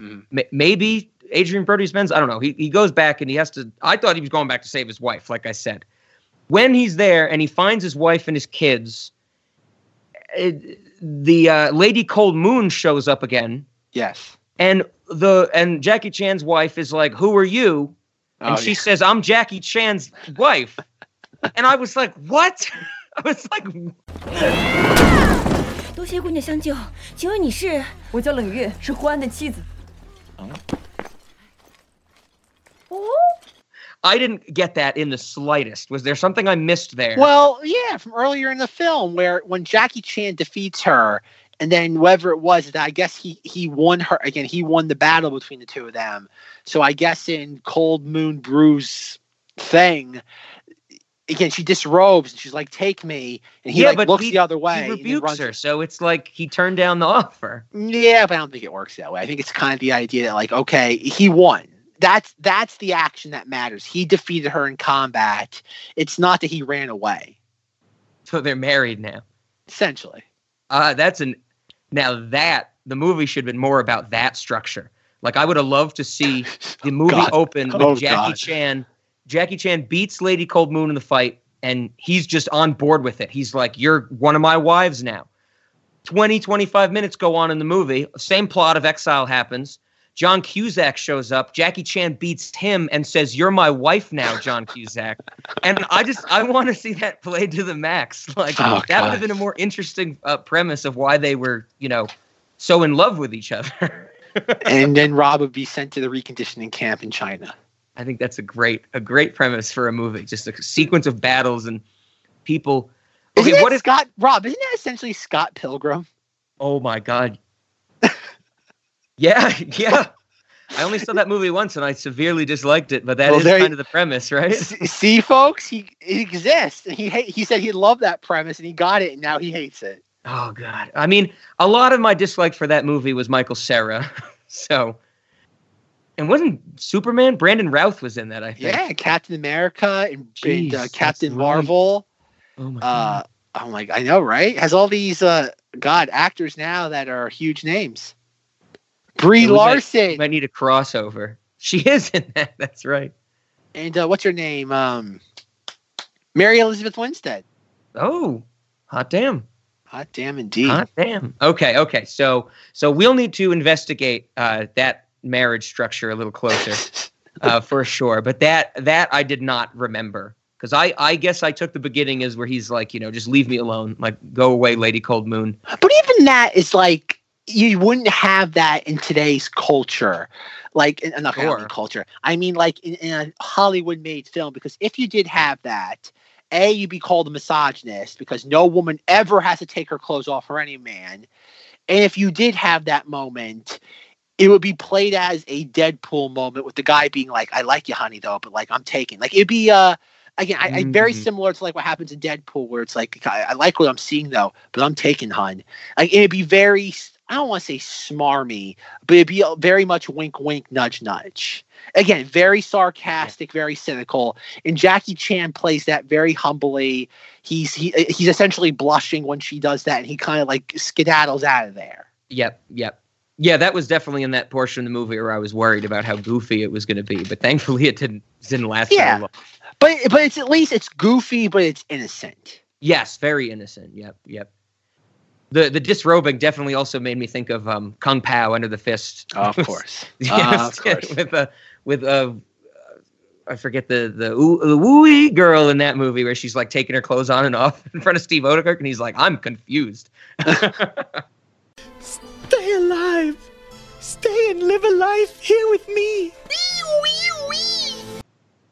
Mhm. M- maybe Adrien Brody's Benz. I don't know. He he goes back and he has to. I thought he was going back to save his wife. Like I said, when he's there and he finds his wife and his kids, it, the uh, Lady Cold Moon shows up again Yes. and the and Jackie Chan's wife is like, "Who are you?" And Oh, she yeah. says, "I'm Jackie Chan's wife." [LAUGHS] and I was like, "What?" [LAUGHS] I was like, [LAUGHS] 多谢姑娘相救，请问你是？我叫冷月，是胡安的妻子。 I didn't get that in the slightest. Was there something I missed there? Well, yeah, from earlier in the film where when Jackie Chan defeats her, and then whoever it was, that I guess he he won her again. He won the battle between the two of them. So I guess in Cold Moon Brew's thing, again she disrobes and she's like, "Take me," and he Yeah, like but looks he- the other way. he and rebukes runs- her, so it's like he turned down the [LAUGHS] offer. Yeah, but I don't think it works that way. I think it's kind of the idea that like, okay, he won. That's that's the action that matters. He defeated her in combat. It's not that he ran away. So they're married now. Essentially. Uh, that's an now that the movie should have been more about that structure. Like I would have loved to see the [LAUGHS] movie God. open with Oh, Jackie God. Chan. Jackie Chan beats Lady Cold Moon in the fight, and he's just on board with it. He's like, You're one of my wives now. 20, 25 minutes go on in the movie. Same plot of Exile happens. John Cusack shows up. Jackie Chan beats him and says, You're my wife now, John Cusack. and I just, I want to see that played to the max. [LAUGHS] Like, Oh, that would have been a more interesting uh, premise of why they were, you know, so in love with each other. [LAUGHS] and then Rob would be sent to the reconditioning camp in China. I think that's a great a great premise for a movie. Just a sequence of battles and people. Isn't Okay, that what? Scott Rob? Isn't that essentially Scott Pilgrim? Oh my god. Yeah, [LAUGHS] yeah. [LAUGHS] I only saw that movie once and I severely disliked it, but that is Well, you- kind of the premise, right? [LAUGHS] See, folks, he he exists. He he said he loved that premise and he got it, and now he hates it. Oh god. I mean, a lot of my dislike for that movie was Michael Cera. so and wasn't Superman? Brandon Routh was in that, I think. Yeah, Captain America and, and uh, Captain right. Marvel. Oh my Uh, god. oh my, I know, right? Has all these uh God actors now that are huge names. Brie Larson might need a crossover. [LAUGHS] She is in that. That's right. and uh, what's her name? Um, Mary Elizabeth Winstead. Oh, hot damn. Hot damn, indeed. Hot damn. Okay, okay. So so we'll need to investigate uh, that marriage structure a little closer [LAUGHS] uh, for sure. But that that I did not remember because I I guess I took the beginning as where he's like you know just leave me alone like go away Lady Cold Moon. But even that is like you wouldn't have that in today's culture. Like in, not Sure. Culture. I mean like in, in a Hollywood made film because if you did have that, A, you'd be called a misogynist because no woman ever has to take her clothes off for any man. And if you did have that moment, it would be played as a Deadpool moment with the guy being like, I like you, honey, though, but like I'm taking. Like it'd be uh again, I, I very Mhm. similar to like what happens in Deadpool, where it's like I, I like what I'm seeing though, but I'm taking, hun. Like it'd be very, I don't want to say smarmy, but it'd be very much wink, wink, nudge, nudge. Again, very sarcastic, very cynical, and Jackie Chan plays that very humbly. He's he he's essentially blushing when she does that, and he kind of like skedaddles out of there. Yep, yep. Yeah, that was definitely in that portion of the movie where I was worried about how goofy it was going to be, but thankfully it didn't didn't last Yeah. very long. But but it's at least it's goofy, but it's innocent. Yes, very innocent. Yep, yep. The the disrobing definitely also made me think of um, Kung Pow Enter the Fist. of [LAUGHS] course. [LAUGHS] Yes, Uh, of course. with a with a I forget the the oo- the wooey girl in that movie where she's like taking her clothes on and off [LAUGHS] in front of Steve Oedekerk, and he's like, "I'm confused." Stay alive. Stay and live a life here with me.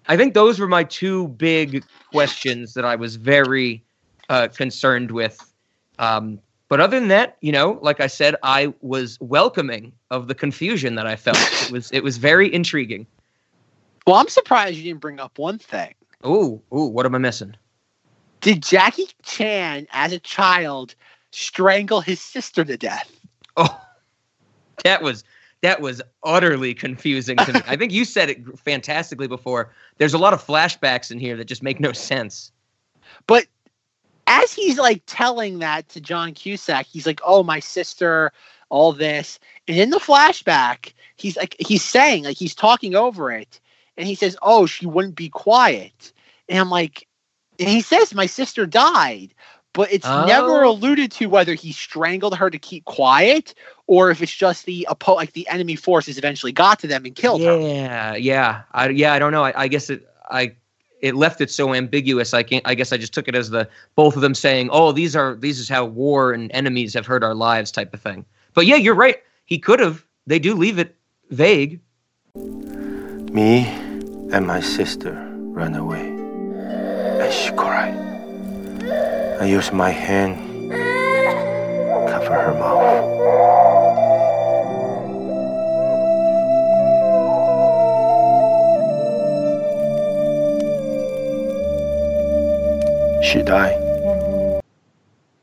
I think those were my two big questions that I was very uh, concerned with. Um, but other than that, you know, like I said, I was welcoming of the confusion that I felt. It was it was very intriguing. Well, I'm surprised you didn't bring up one thing. Ooh, ooh, what am I missing? Did Jackie Chan, as a child, strangle his sister to death? Oh, that was that was utterly confusing to me. I think you said it fantastically before. There's a lot of flashbacks in here that just make no sense. But as he's like telling that to John Cusack, he's like, "Oh, my sister, all this," and in the flashback, he's like, he's saying like he's talking over it, and he says, "Oh, she wouldn't be quiet," and I'm like, and he says, "My sister died." But it's never Oh. alluded to whether he strangled her to keep quiet or if it's just the oppo- like the enemy forces eventually got to them and killed her. Yeah, yeah, I, yeah. I don't know. I, I guess it. I it left it so ambiguous. I can't. I guess I just took it as the both of them saying, "Oh, these are these is how war and enemies have hurt our lives," type of thing. But yeah, you're right. He could have. They do leave it vague. Me and my sister ran away. And she cried. I used my hand cover her mouth. She die?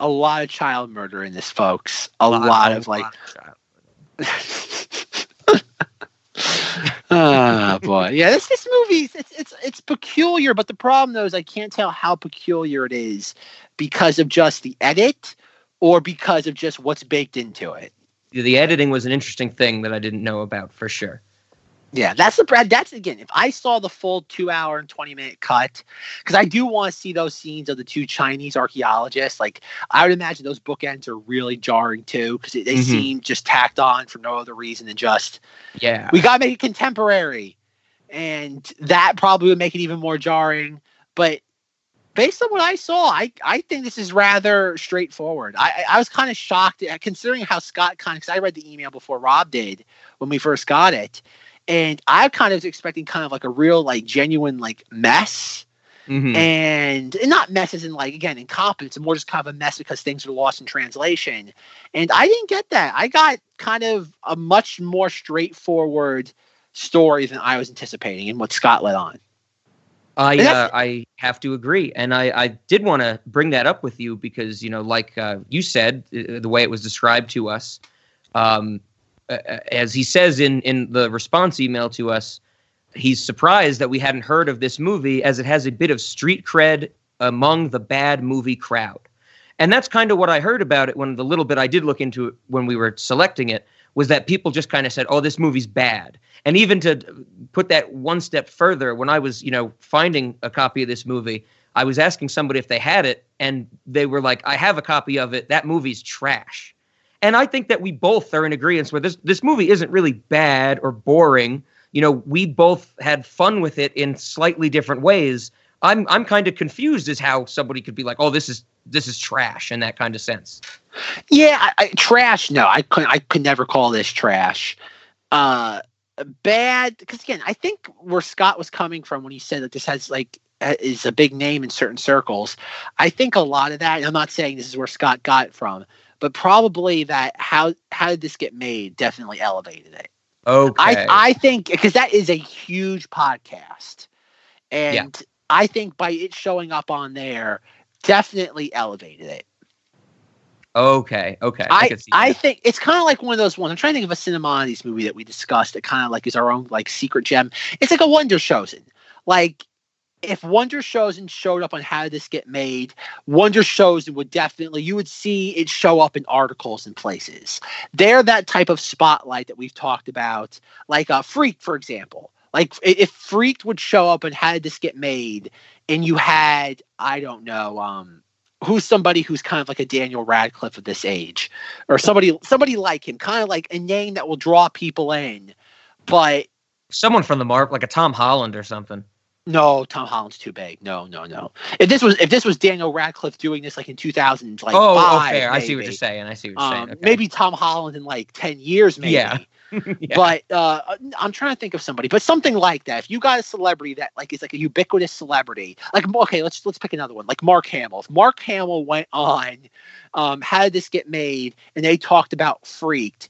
A lot of child murder in this, folks. A lot, of like [LAUGHS] ah boy yeah this this movie it's it's it's peculiar but the problem though is i can't tell how peculiar it is because of just the edit or because of just what's baked into it the editing was an interesting thing that I didn't know about for sure. Yeah that's the brad that's again if i saw the full two hour and 20 minute cut because i do want to see those scenes of the two chinese archaeologists like i would imagine those bookends are really jarring too because they Mhm. seem just tacked on for no other reason than just Yeah. we gotta make it contemporary and that probably would make it even more jarring but based on what i saw i, I think this is rather straightforward i, I I was kind of shocked considering how scott kind of because i read the email before rob did when we first got it and i kind of was expecting kind of like a real like genuine like mess. Mhm. and, and not messes in like again incompetence and more just kind of a mess because things are lost in translation. And i didn't get that. I got kind of a much more straightforward story than i was anticipating and what scott let on. I uh, I have to agree, and I, I did want to bring that up with you because you know, like uh, you said, uh, the way it was described to us, um, Uh, uh, as he says in in the response email to us, he's surprised that we hadn't heard of this movie as it has a bit of street cred among the bad movie crowd, and that's kind of what I heard about it when the little bit I did look into it when we were selecting it was that people just kind of said, "Oh, this movie's bad." And even to put that one step further, when I was, you know, finding a copy of this movie, I was asking somebody if they had it, and they were like, "I have a copy of it. That movie's trash." And I think that we both are in agreement where this this movie isn't really bad or boring. You know, we both had fun with it in slightly different ways. I'm I'm kind of confused as how somebody could be like, "Oh, this is this is trash" in that kind of sense. yeah I, I, trash no i could i could never call this trash uh bad because again i think where scott was coming from when he said that this has like uh, is a big name in certain circles i think a lot of that i'm not saying this is where scott got it from but probably that how how did this get made definitely elevated it Okay. i i think because that is a huge podcast and i think by it showing up on there definitely elevated it okay. Okay. I, see I think it's kind of like one of those ones. I'm trying to think of a Cinemodities movie that we discussed that kind of like is our own like secret gem. It's like a Wonder Showzen. Like if Wonder Showzen showed up on how did this get made, Wonder Showzen would definitely you would see it show up in articles and places. They're that type of spotlight that we've talked about, like uh, Freak, for example. Like if Freaked would show up and how did this get made, and you had I don't know, um, who's somebody who's kind of like a Daniel Radcliffe of this age, or somebody somebody like him, kind of like a name that will draw people in, but Someone from the Mark, like a Tom Holland or something. No, Tom Holland's too big. No, no, no. If this was if this was Daniel Radcliffe doing this like in 2000, like oh, oh, five, fair. I see what you're saying. I see what you're Um, saying. Okay. Maybe Tom Holland in like 10 years, maybe. Yeah. [LAUGHS] Yeah. But uh, I'm trying to think of somebody, but something like that. If you got a celebrity that like is like a ubiquitous celebrity, like okay, let's let's pick another one, like Mark Hamill. If Mark Hamill went on, um, how did this get made? And they talked about Freaked.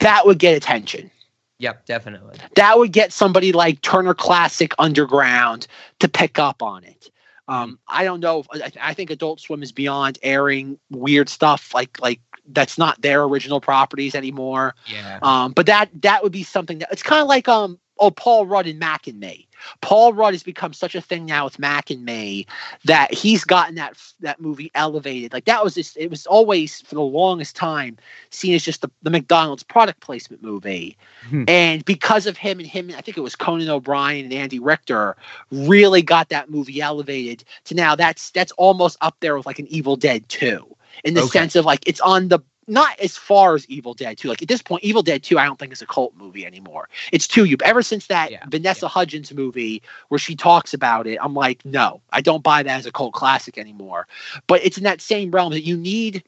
That would get attention. Yep, definitely. That would get somebody like Turner Classic Underground to pick up on it. Um, I don't know. If, I, I think Adult Swim is beyond airing weird stuff like like that's not their original properties anymore. Yeah. Um, but that that would be something that it's kind of like um oh Paul Rudd and Mac and Me. Paul Rudd has become such a thing now with Mac and Me that he's gotten that that movie elevated. Like that was just it was always for the longest time seen as just the, the McDonald's product placement movie. Hmm. And because of him and him, I think it was Conan O'Brien and Andy Richter really got that movie elevated to now that's that's almost up there with like an Evil Dead 2 in the Okay. sense of like it's on the not as far as Evil Dead 2. Like at this point, Evil Dead 2, I don't think is a cult movie anymore. It's too you ever since that Yeah, Vanessa Hudgens movie where she talks about it, I'm like, no, I don't buy that as a cult classic anymore. But it's in that same realm that you need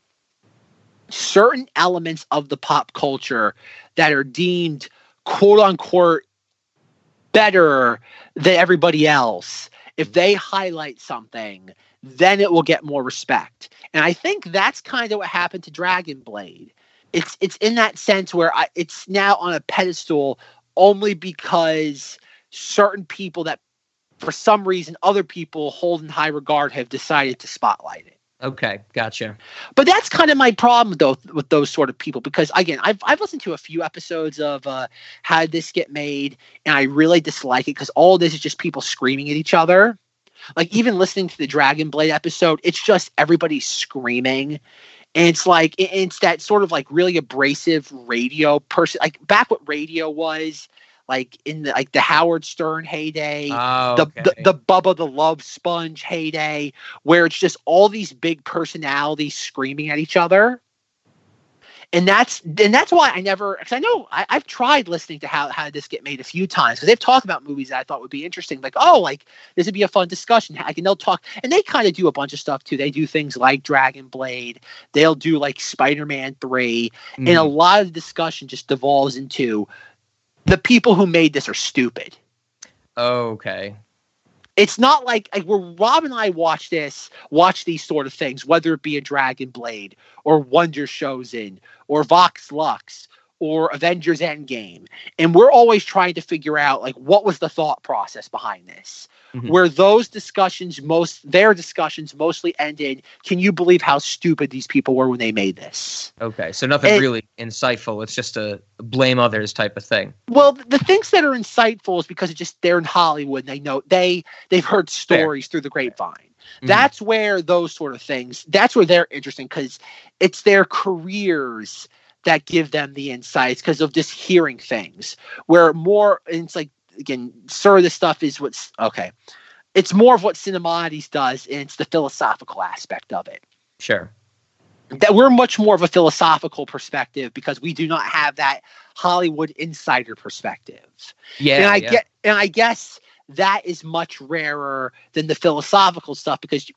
certain elements of the pop culture that are deemed quote unquote better than everybody else. If they highlight something, then it will get more respect. And I think that's kind of what happened to Dragon Blade. It's it's in that sense where I, it's now on a pedestal only because certain people that for some reason other people hold in high regard have decided to spotlight it. Okay, gotcha. But that's kind of my problem though with those sort of people because again, I've I've listened to a few episodes of uh, how did this get made, and I really dislike it because all this is just people screaming at each other. Like even listening to the Dragon Blade episode, it's just everybody screaming. And it's like it- it's that sort of like really abrasive radio person like back what radio was like in the like the Howard Stern heyday Oh, the, okay. the the Bubba the Love Sponge heyday, where it's just all these big personalities screaming at each other. And that's and that's why I never because I know I, I've tried listening to how how did this get made a few times because they've talked about movies that I thought would be interesting like oh like this would be a fun discussion I can they'll talk and they kind of do a bunch of stuff too they do things like Dragon Blade they'll do like Spider Man three and a Mhm. lot of the discussion just devolves into the people who made this are stupid okay. it's not like, like where Rob and I watch this, watch these sort of things, whether it be a Dragon Blade or Wonder Showzen or Vox Lux or Avengers Endgame, and we're always trying to figure out like what was the thought process behind this. Mhm. Where those discussions most their discussions mostly ended. Can you believe how stupid these people were when they made this? Okay. So nothing And- really insightful. It's just a blame others type of thing. Well, the things that are insightful is because it just they're in Hollywood. And they know they they've heard stories through the grapevine. Mhm. That's where those sort of things. That's where they're interesting because it's their careers that give them the insights because of just hearing things. Where more, it's like again, sir, this stuff is what's okay. It's more of what Cinemodities does, and it's the philosophical aspect of it Sure. that we're much more of a philosophical perspective because we do not have that Hollywood insider perspective. Yeah. and I yeah. get and I guess that is much rarer than the philosophical stuff because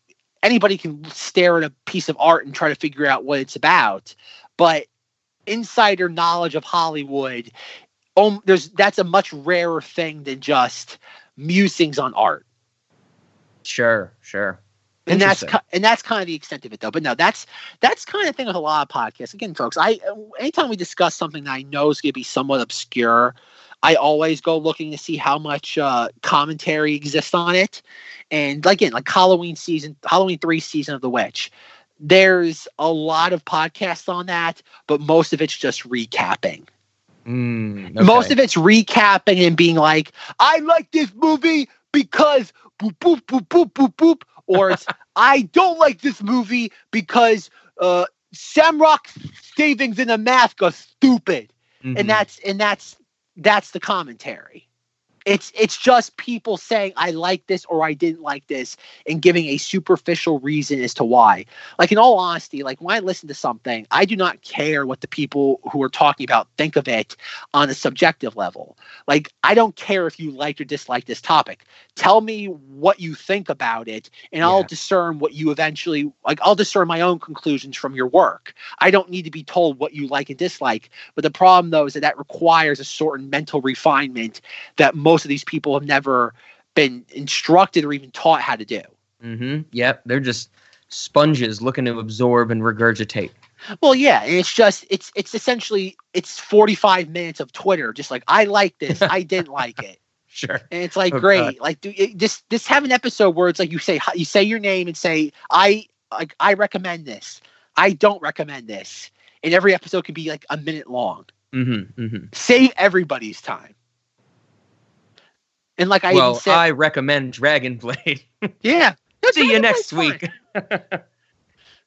anybody can stare at a piece of art and try to figure out what it's about, but insider knowledge of Hollywood um, there's that's a much rarer thing than just musings on art. Sure. Sure. and that's and that's kind of the extent of it though. But no that's that's kind of thing with a lot of podcasts. Again folks i anytime we discuss something that i know is going to be somewhat obscure i always go looking to see how much uh, commentary exists on it. And like, again like halloween season halloween 3 season of the witch there's a lot of podcasts on that but most of it's just recapping Mm, most of it's recapping and being like, I like this movie because boop boop boop boop boop boop, or it's [LAUGHS] I don't like this movie because uh Samrock savings in a mask are stupid. Mhm. And that's and that's that's the commentary. It's it's just people saying I like this or I didn't like this and giving a superficial reason as to why. Like in all honesty, like when I listen to something, I do not care what the people who are talking about think of it on a subjective level. Like I don't care if you like or dislike this topic. Tell me what you think about it and I'll discern what you eventually like I'll discern my own conclusions from your work. I don't need to be told what you like and dislike. But the problem though is that that requires a certain mental refinement that most of these people have never been instructed or even taught how to do. Mm-hmm. Yep. They're just sponges looking to absorb and regurgitate. Well, yeah, and it's just it's it's essentially it's 45 minutes of Twitter just like I like this, I didn't like it. [LAUGHS] Sure. And it's like Oh, great. God. Like do it, just just have an episode where it's like you say you say your name and say I like I recommend this. I don't recommend this. And every episode can be like a minute long. Mm-hmm. Mm-hmm. Save everybody's time. And like I well, said, I recommend Dragon Blade. [LAUGHS] yeah. No, See you next week. [LAUGHS]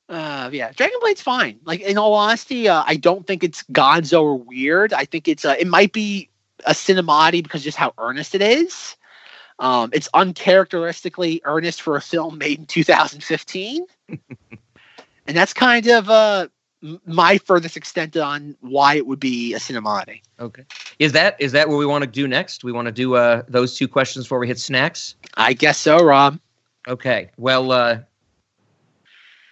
Uh, yeah, Dragon Blade's fine. Like in all honesty, uh, I don't think it's Gonzo or weird. I think it's uh, it might be a cinemati because just how earnest it is. Um, it's uncharacteristically earnest for a film made in 2015, [LAUGHS] and that's kind of uh, my furthest extent on why it would be a cinemati. Okay. Is that is that what we want to do next? We want to do uh, those two questions before we hit snacks. I guess so, Rob. Okay. Well, uh,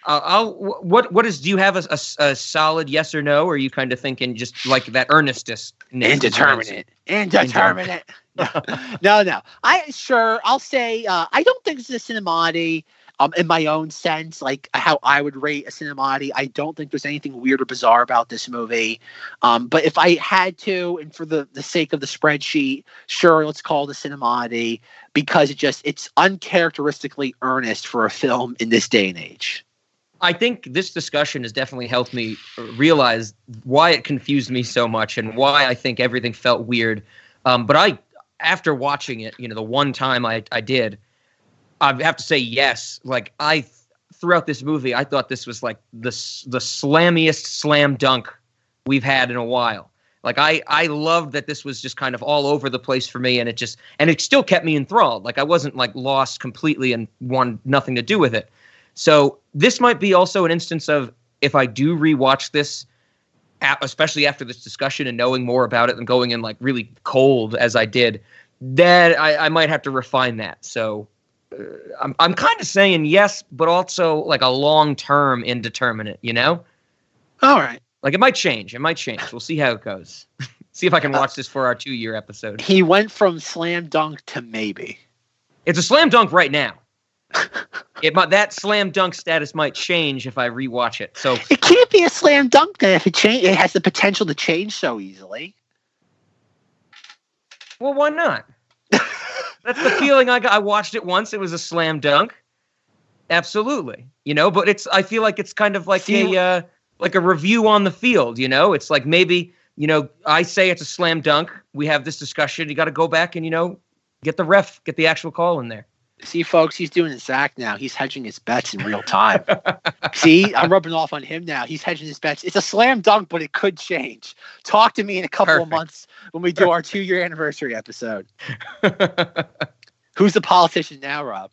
I'll, I'll what what is? Do you have a a solid yes or no? Or are you kind of thinking just like that earnestness? Indeterminate. Indeterminate. [LAUGHS] no, no. I sure I'll say uh, I don't think it's a cinemati. Um, in my own sense, like how I would rate a cinemati, I don't think there's anything weird or bizarre about this movie. Um, but if I had to, and for the the sake of the spreadsheet, sure, let's call it a cinemati because it just it's uncharacteristically earnest for a film in this day and age. I think this discussion has definitely helped me realize why it confused me so much and why I think everything felt weird. Um, but I, after watching it, you know, the one time I, I did, I have to say yes. Like I, throughout this movie, I thought this was like the the slammiest slam dunk we've had in a while. Like I, I loved that this was just kind of all over the place for me, and it just and it still kept me enthralled. Like I wasn't like lost completely and wanted nothing to do with it. So this might be also an instance of if I do rewatch this, especially after this discussion and knowing more about it and going in like really cold as I did, that I, I might have to refine that. So I'm I'm kind of saying yes, but also like a long term indeterminate. You know, All right. like it might change. It might change. We'll see how it goes. [LAUGHS] see if I can watch this for our two year episode. He went from slam dunk to maybe. It's a slam dunk right now. [LAUGHS] It might that slam dunk status might change if I rewatch it. So It can't be a slam dunk then if it change. It has the potential to change so easily. Well, why not? That's the feeling I got. I watched it once. It was a slam dunk. Absolutely. You know, but it's I feel like it's kind of like See- a uh, like a review on the field, you know? It's like maybe, you know, I say it's a slam dunk. We have this discussion. You got to go back and, you know, get the ref, get the actual call in there. See, folks, he's doing Zach now. He's hedging his bets in real time. [LAUGHS] See, I'm rubbing off on him now. He's hedging his bets. It's a slam dunk, but it could change. Talk to me in a couple of months when we do our two year anniversary episode. [LAUGHS] Who's the politician now, Rob?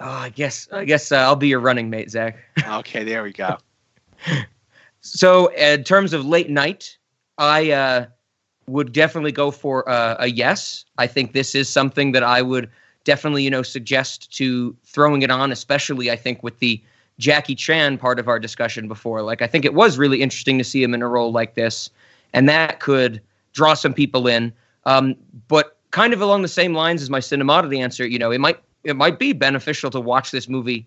Oh, I guess I guess uh, I'll be your running mate, Zach. [LAUGHS] Okay, there we go. So, in terms of late night, I uh, would definitely go for uh, a yes. I think this is something that I would definitely, you know, suggest to throwing it on, especially I think with the Jackie Chan part of our discussion before. Like, I think it was really interesting to see him in a role like this, and that could draw some people in. Um, but kind of along the same lines as my cinematography answer, you know, it might it might be beneficial to watch this movie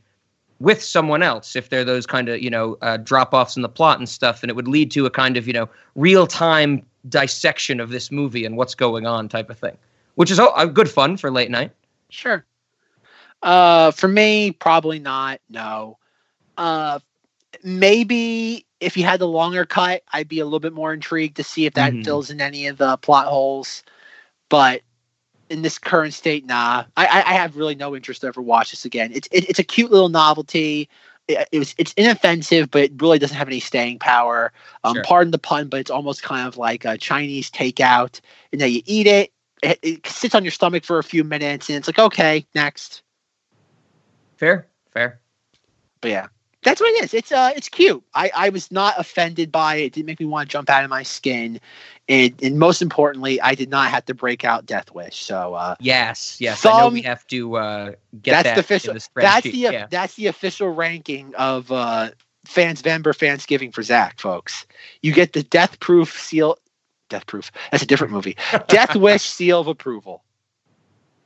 with someone else if there are those kind of you know uh, drop offs in the plot and stuff and it would lead to a kind of you know real time dissection of this movie and what's going on type of thing which is a good fun for late night Sure. Uh, for me, probably not. No. Uh, maybe if you had the longer cut, I'd be a little bit more intrigued to see if that Mhm. fills in any of the plot holes. But in this current state, nah. I, I, I have really no interest to ever watch this again. It's it, it's a cute little novelty. It, it was it's inoffensive, but it really doesn't have any staying power. Um, Sure. pardon the pun, but it's almost kind of like a Chinese takeout, and then you eat it, it, it sits on your stomach for a few minutes, and it's like okay, next. Fair, fair. But yeah, that's what it is. It's uh, it's cute. I I was not offended by it. It didn't make me want to jump out of my skin, and and most importantly, I did not have to break out Death Wish. So uh, Yes, yes. I know we have to uh, get that's that the official. the. That's the yeah. that's the official ranking of uh, fans Vember Fansgiving for Zach, folks. You get the Death Proof seal. Death Proof. That's a different movie. [LAUGHS] Death Wish seal of approval.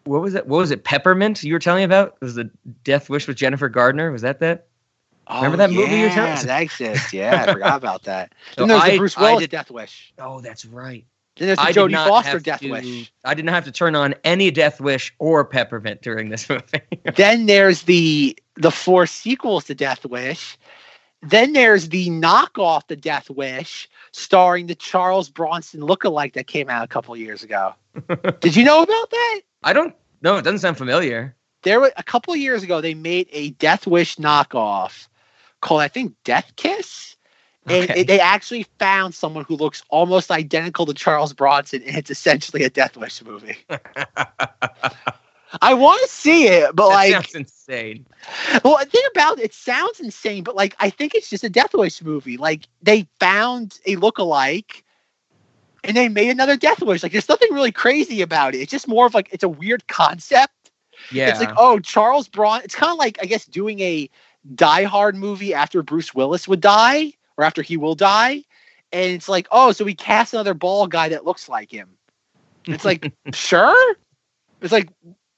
What was it? What was it? Peppermint? You were telling me about? Was the Death Wish with Jennifer Gardner? Was that that? Remember Oh, that movie you were yeah, telling- that exists. Yeah, I forgot [LAUGHS] about that. So Then there's the I- Bruce I Willis did- Death Wish. Oh, that's right. Then there's the I Jodie Foster Death to- Wish. I didn't have to turn on any Death Wish or Peppermint during this [LAUGHS] movie. then there's the the four sequels to Death Wish. Then there's the knockoff The Death Wish, starring the Charles Bronson lookalike that came out a couple years ago. [LAUGHS] Did you know about that? I don't. No, it doesn't sound familiar. There were a couple years ago they made a Death Wish knockoff called I think Death Kiss. And Okay. it- they actually found someone who looks almost identical to Charles Bronson, and it's essentially a Death Wish movie. [LAUGHS] [LAUGHS] I want to see it, but that like, sounds insane. well, the thing about it, it sounds insane, but like, I think it's just a Death Wish movie. Like, they found a look-alike, and they made another Death Wish. Like, there's nothing really crazy about it. It's just more of like it's a weird concept. Yeah. It's like, oh, Charles Braun. It's kind of like I guess doing a Die Hard movie after Bruce Willis would die or after he will die, and it's like, oh, so we cast another ball guy that looks like him. It's like, [LAUGHS] sure. It's like,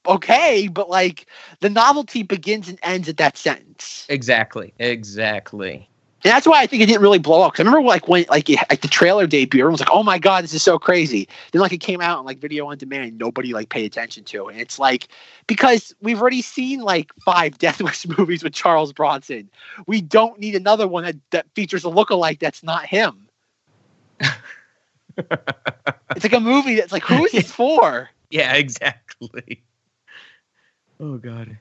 okay, but like the novelty begins and ends at that sentence. exactly. Exactly. And that's why I think it didn't really blow up. Because I remember like when like it, like the trailer debut, everyone was like, "Oh my god, this is so crazy." Then like it came out on like video on demand, and nobody like paid attention to it. And it's like because we've already seen like five [LAUGHS] Death Wish movies with Charles Bronson. We don't need another one that, that features a lookalike that's not him. [LAUGHS] it's like a movie that's like, who is this for? Yeah. [LAUGHS] Exactly. Oh God.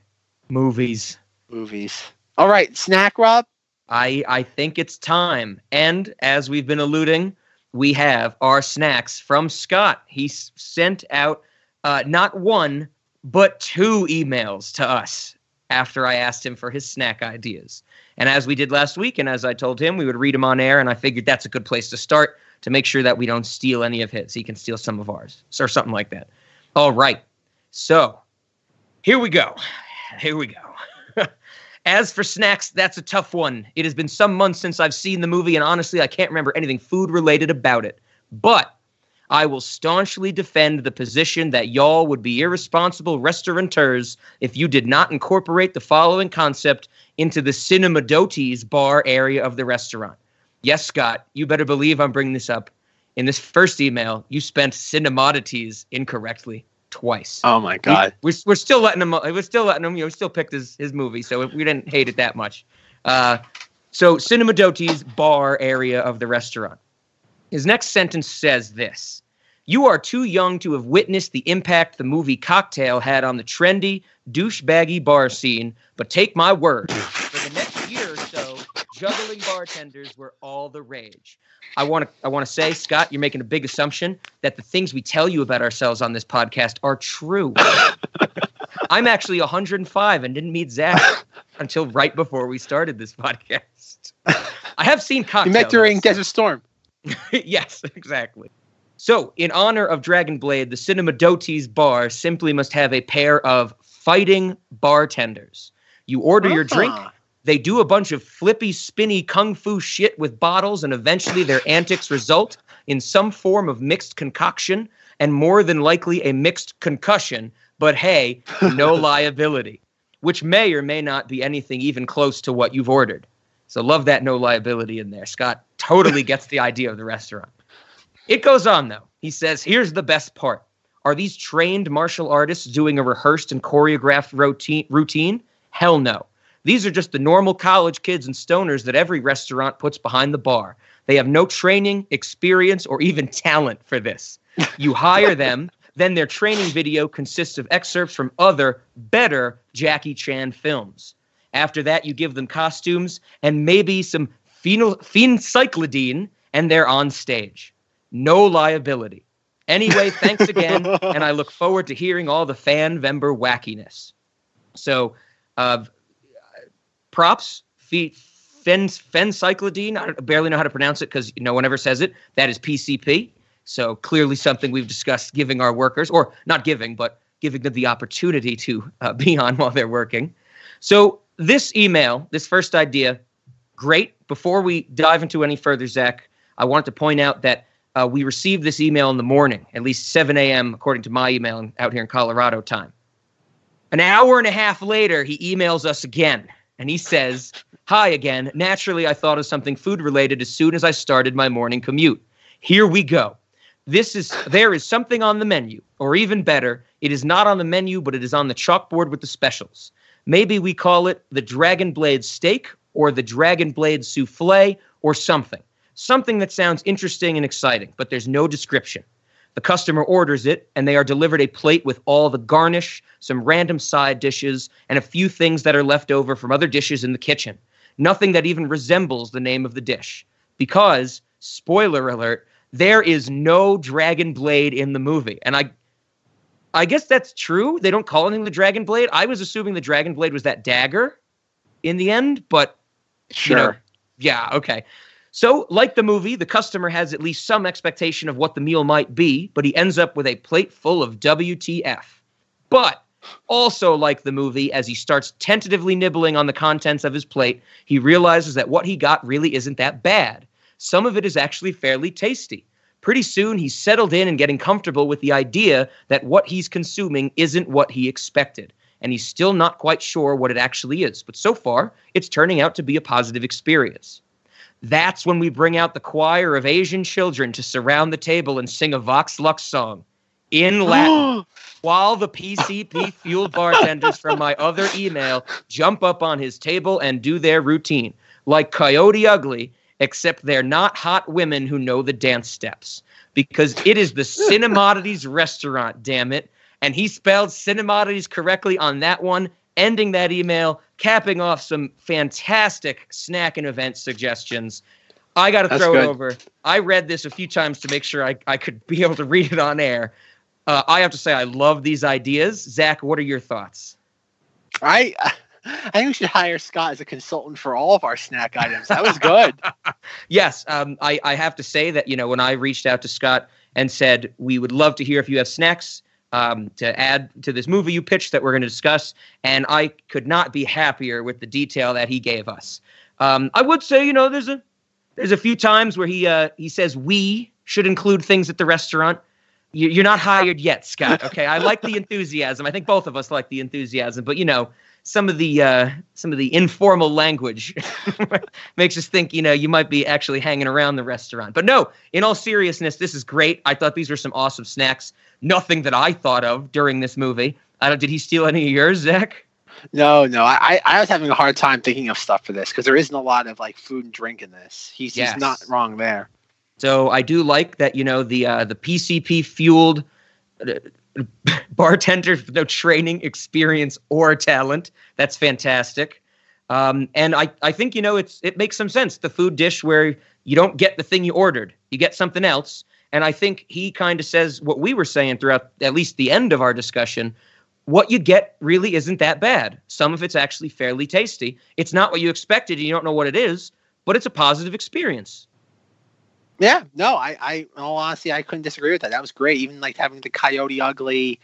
Movies. Movies. All right, snack Rob. I I think it's time. And as we've been alluding, we have our snacks from Scott. He s- sent out uh, not one but two emails to us after I asked him for his snack ideas. And as we did last week, and as I told him, we would read them on air, and I figured that's a good place to start to make sure that we don't steal any of his. He can steal some of ours, or something like that. All right. So here we go. Here we go. [LAUGHS] As for snacks, that's a tough one. It has been some months since I've seen the movie, and honestly, I can't remember anything food related about it. But I will staunchly defend the position that y'all would be irresponsible restaurateurs if you did not incorporate the following concept into the Cinemadotes bar area of the restaurant. Yes, Scott, you better believe I'm bringing this up. In this first email, you spent Cinemodities incorrectly twice. Oh my We- We're, we're still letting him. We're still letting him. You know, we still picked his his movie, so we didn't hate it that much. Uh, so Cinema Doti's bar area of the restaurant. His next sentence says this: "You are too young to have witnessed the impact the movie Cocktail had on the trendy, douchebaggy bar scene. But take my word, [LAUGHS] for the next year or so, juggling bartenders were all the rage." I want to I want to say, Scott, you're making a big assumption that the things we tell you about ourselves on this podcast are true. [LAUGHS] I'm actually 105 and didn't meet Zach until right before we started this podcast. I have seen cocktails. You met during Desert Storm. [LAUGHS] yes, exactly. So, in honor of Dragon Blade, the Cinema Doties bar simply must have a pair of fighting bartenders. You order your drink, Ah. They do a bunch of flippy, spinny kung fu shit with bottles, and eventually their antics result in some form of mixed concoction and more than likely a mixed concussion. But hey, no [LAUGHS] liability, which may or may not be anything even close to what you've ordered. So love that no liability in there. Scott totally [LAUGHS] gets the idea of the restaurant. It goes on though. He says, "Here's the best part. Are these trained martial artists doing a rehearsed and choreographed routine routine? Hell no. These are just the normal college kids and stoners that every restaurant puts behind the bar. They have no training, experience, or even talent for this. You hire them, [LAUGHS] then their training video consists of excerpts from other, better Jackie Chan films. After that, you give them costumes and maybe some phenyl- phencyclidine, and they're on stage. No liability. Anyway, thanks again, [LAUGHS] and I look forward to hearing all the fan Vember wackiness. So, uh, props, feet, fen, fencyclidine. I barely know how to pronounce it because no one ever says it. That is PCP. So clearly something we've discussed giving our workers, or not giving, but giving them the opportunity to uh, be on while they're working. So this email, this first idea, great. Before we dive into any further, Zach, I wanted to point out that uh, we received this email in the morning, at least 7 a.m. according to my email out here in Colorado time. An hour and a half later, he emails us again, and he says, "Hi again. Naturally, I thought of something food related as soon as I started my morning commute. Here we go." This is there is something on the menu, or even better, it is not on the menu, but it is on the chalkboard with the specials. Maybe we call it the Dragon Blade steak or the Dragon Blade souffle or something. Something that sounds interesting and exciting, but there's no description. The customer orders it, and they are delivered a plate with all the garnish, some random side dishes, and a few things that are left over from other dishes in the kitchen. Nothing that even resembles the name of the dish. Because, spoiler alert, there is no dragon blade in the movie. And I I guess that's true. They don't call anything the dragon blade. I was assuming the dragon blade was that dagger in the end, but Sure. you know, yeah, okay. So, like the movie, the customer has at least some expectation of what the meal might be, but he ends up with a plate full of WTF. But also, like the movie, as he starts tentatively nibbling on the contents of his plate, he realizes that what he got really isn't that bad. Some of it is actually fairly tasty. Pretty soon, he's settled in and getting comfortable with the idea that what he's consuming isn't what he expected. And he's still not quite sure what it actually is. But so far, it's turning out to be a positive experience. That's when we bring out the choir of Asian children to surround the table and sing a Vox Lux song in [GASPS] Latin, while the PCP fueled bartenders from my other email jump up on his table and do their routine, like Coyote Ugly, except they're not hot women who know the dance steps. Because it is the [LAUGHS] Cinemodities restaurant, damn it. And he spelled Cinemodities correctly on that one, ending that email, capping off some fantastic snack and event suggestions. I got to That's throw it over. I read this a few times to make sure I, I could be able to [LAUGHS] read it on air. Uh, I have to say, I love these ideas. Zach, what are your thoughts? I I think we should hire Scott as a consultant for all of our snack items. That was good. [LAUGHS] Yes, um, I, I have to say that, you know, when I reached out to Scott and said, we would love to hear if you have snacks um, to add to this movie you pitched that we're going to discuss, and I could not be happier with the detail that he gave us. Um, I would say, you know, there's a there's a few times where he uh, he says we should include things at the restaurant. You, you're not hired yet, Scott. [LAUGHS] Okay, I like the enthusiasm. I think both of us like the enthusiasm, but you know, some of the uh, some of the informal language [LAUGHS] makes us think, you know, you might be actually hanging around the restaurant. But no, in all seriousness, this is great. I thought these were some awesome snacks. Nothing that I thought of during this movie. I don't. Did he steal any of yours, Zach? No, no, I I was having a hard time thinking of stuff for this because there isn't a lot of like food and drink in this. He's Yes. he's not wrong there. So I do like that. You know, the uh, the PCP fueled uh, [LAUGHS] bartender with no training, experience, or talent. That's fantastic. Um, and I, I think you know it's it makes some sense. The food dish where you don't get the thing you ordered, you get something else. And I think he kind of says what we were saying throughout at least the end of our discussion. What you get really isn't that bad. Some of it's actually fairly tasty. It's not what you expected. and You don't know what it is, but it's a positive experience. Yeah, no, I, I, in all honesty, I couldn't disagree with that. That was great. Even like having the Coyote Ugly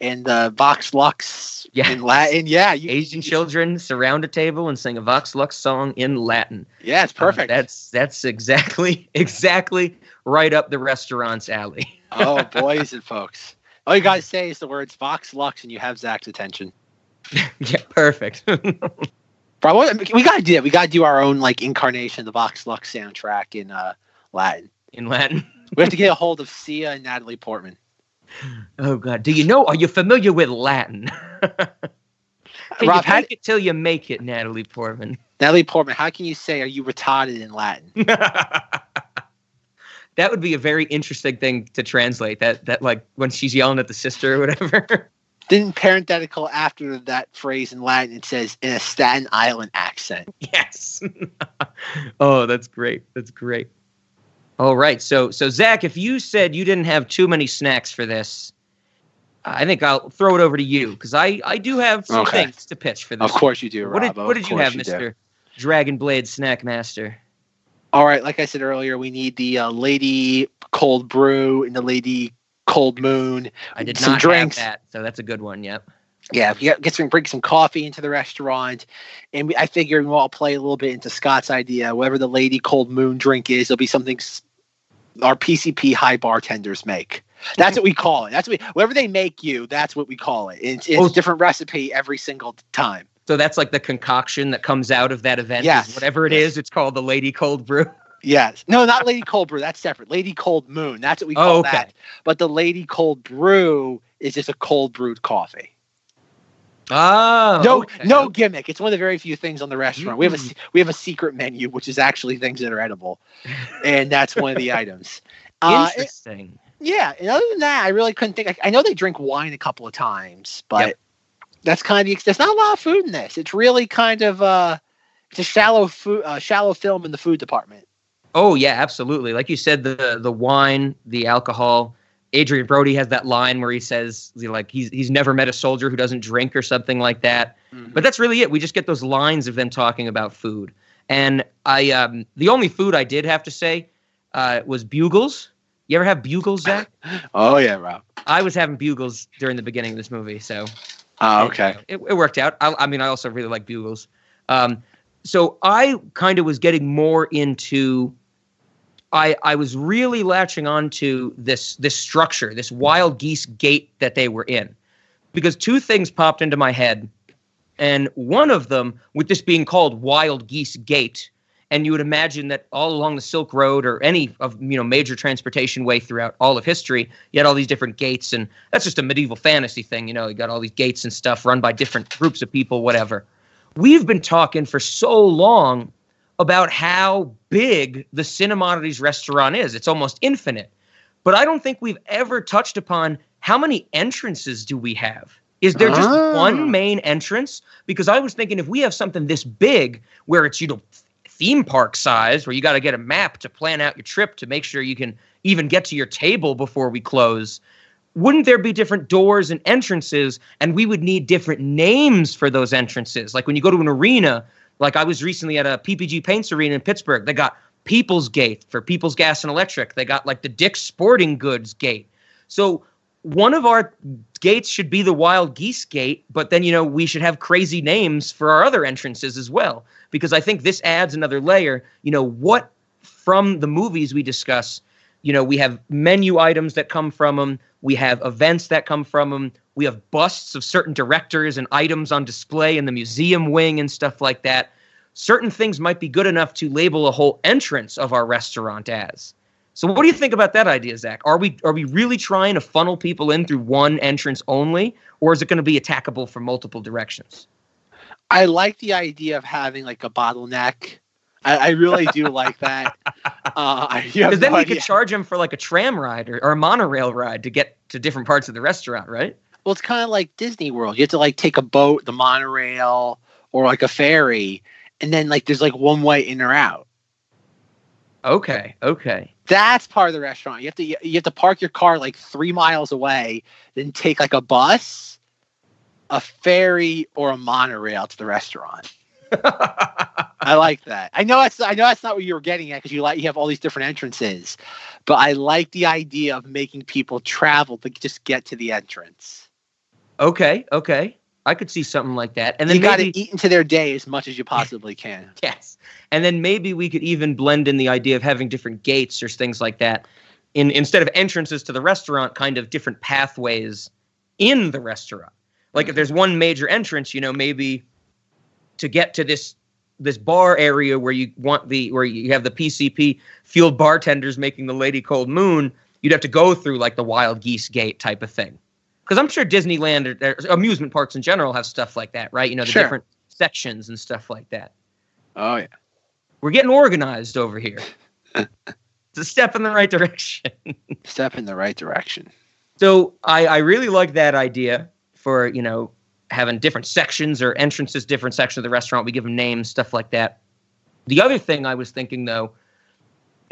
and the Vox Lux Yeah. in Latin. Yeah, you, Asian children surround a table and sing a Vox Lux song in Latin. yeah, it's Uh, perfect. that's that's exactly [LAUGHS] exactly right up the restaurant's alley. [LAUGHS] oh, boys and folks. All you guys [LAUGHS] say is the words Vox Lux, and you have Zach's attention. [LAUGHS] yeah, perfect. Bro, we gotta do that. We gotta do our own like incarnation of the Vox Lux soundtrack in uh, Latin. in Latin. We have to get a hold of Sia and Natalie Portman. Oh God, do you know? Are you familiar with Latin? Can Rob, you how- it till you make it, Natalie Portman? Natalie Portman, how can you say "Are you retarded" in Latin? That would be a very interesting thing to translate. That that like when she's yelling at the sister or whatever. [LAUGHS] Then parenthetical after that phrase in Latin, it says in a Staten Island accent. [LAUGHS] yes. [LAUGHS] oh, that's great. That's great. All right. So so Zach, if you said you didn't have too many snacks for this, I think I'll throw it over to you because I I do have some Okay. things to pitch for this. Of course you do, What did what did you have. Mister Dragon Blade Snack Master? All right, like I said earlier, we need the uh, Lady Cold Brew and the Lady Cold Moon. I did Some not drinks. have that, so that's a good one. Yep. Yeah, we get, get some bring some coffee into the restaurant, and we, I figure we'll all play a little bit into Scott's idea. Whatever the Lady Cold Moon drink is, it'll be something our PCP high bartenders make. That's what we call it. That's what we, whatever they make you. That's what we call it. It's, it's Oh. a different recipe every single time. So that's like the concoction that comes out of that event. is Yes, Whatever it is, yes. it's called the Lady Cold Brew. [LAUGHS] Yes. No, not Lady Cold Brew. That's separate. Lady Cold Moon. That's what we call Oh, okay. that. But the Lady Cold Brew is just a cold brewed coffee. Oh. no, okay. no gimmick. It's one of the very few things on the restaurant. We have a Mm. we have a secret menu, which is actually things that are edible, and that's one of the [LAUGHS] items. Uh, it- Interesting. yeah, and other than that, I really couldn't think. I, I know they drink wine a couple of times, but Yep. That's kind of There's not a lot of food in this. It's really kind of uh, it's a shallow food, uh, shallow film in the food department. Oh yeah, absolutely. Like you said, the the wine, the alcohol. Adrien Brody has that line where he says you know, like he's he's never met a soldier who doesn't drink or something like that. But that's really it. We just get those lines of them talking about food. And I um the only food I did have to say uh was bugles. You ever have bugles, Zach? [LAUGHS] Oh yeah, Rob. I was having bugles during the beginning of this movie, so Oh, okay. it, it worked out. I, I mean, I also really like bugles. Um, so I kind of was getting more into. I I was really latching on to this this structure, this wild geese gate that they were in, because two things popped into my head, and one of them with this being called Wild Geese Gate, and you would imagine that all along the Silk Road or any of you know major transportation way throughout all of history, you had all these different gates, and that's just a medieval fantasy thing, you know. You got all these gates and stuff run by different groups of people, whatever. We've been talking for so long about how big the Cinemodities restaurant is. It's almost infinite. But I don't think we've ever touched upon how many entrances do we have? Is there just Ah. one main entrance? Because I was thinking if we have something this big where it's, you know, theme park size, where you got to get a map to plan out your trip to make sure you can even get to your table before we close, wouldn't there be different doors and entrances and we would need different names for those entrances? Like when you go to an arena, like I was recently at a PPG Paints Arena in Pittsburgh, they got People's Gate for People's Gas and Electric. They got like the Dick's Sporting Goods Gate. So one of our gates should be the Wild Geese Gate, but then, you know, we should have crazy names for our other entrances as well. Because I think this adds another layer. You know, what from the movies we discuss, you know, we have menu items that come from them, we have events that come from them, we have busts of certain directors and items on display in the museum wing and stuff like that. Certain things might be good enough to label a whole entrance of our restaurant as. So what do you think about that idea, Zach? Are we are we really trying to funnel people in through one entrance only, or is it going to be attackable from multiple directions? I like the idea of having like a bottleneck. I, I really do like that. [LAUGHS] Uh, I- you have Because then no we could charge them for like a tram ride or, or a monorail ride to get to different parts of the restaurant, right? Well, it's kind of like Disney World. You have to like take a boat, the monorail, or like a ferry, and then like there's like one way in or out. Okay, okay. That's part of the restaurant. You have to you have to park your car like three miles away, then take like a bus, a ferry, or a monorail to the restaurant. [LAUGHS] I like that. I know that's I know that's not what you were getting at because you like you have all these different entrances, but I like the idea of making people travel to just get to the entrance. Okay, okay. I could see something like that. And then you got to eat into their day as much as you possibly can. [LAUGHS] yes. And then maybe we could even blend in the idea of having different gates or things like that. In instead of entrances to the restaurant, kind of different pathways in the restaurant. Like if mm-hmm. there's one major entrance, you know, maybe to get to this this bar area where you want the where you have the PCP field bartenders making the Lady Cold Moon, you'd have to go through like the Wild Geese Gate type of thing. Because I'm sure Disneyland or, or amusement parks in general have stuff like that, right? You know, the Sure. different sections and stuff like that. Oh yeah. We're getting organized over here. [LAUGHS] it's a step in the right direction. [LAUGHS] Step in the right direction. So I, I really like that idea for, you know, having different sections or entrances, different sections of the restaurant. We give them names, stuff like that. The other thing I was thinking though,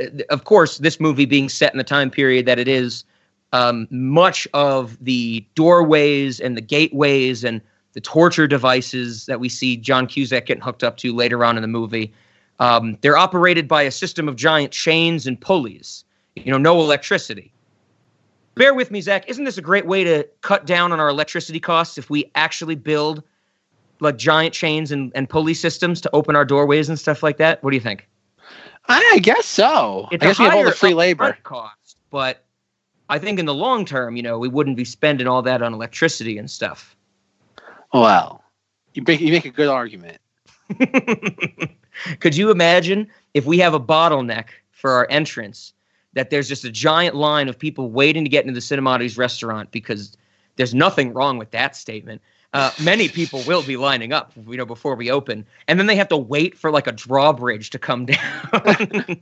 uh, of course, this movie being set in the time period that it is, um, much of the doorways and the gateways and the torture devices that we see John Cusack getting hooked up to later on in the movie, um, they're operated by a system of giant chains and pulleys. You know, no electricity. Bear with me, Zach. Isn't this a great way to cut down on our electricity costs if we actually build like giant chains and, and pulley systems to open our doorways and stuff like that? What do you think? I guess so. It's I guess we have all the free labor. cost, but I think in the long term, you know, we wouldn't be spending all that on electricity and stuff. Well, you make you make a good argument. [LAUGHS] Could you imagine if we have a bottleneck for our entrance that there's just a giant line of people waiting to get into the Cinemodities restaurant because there's nothing wrong with that statement. Uh, many people will be lining up, you know, before we open, and then they have to wait for like a drawbridge to come [LAUGHS] down. [LAUGHS]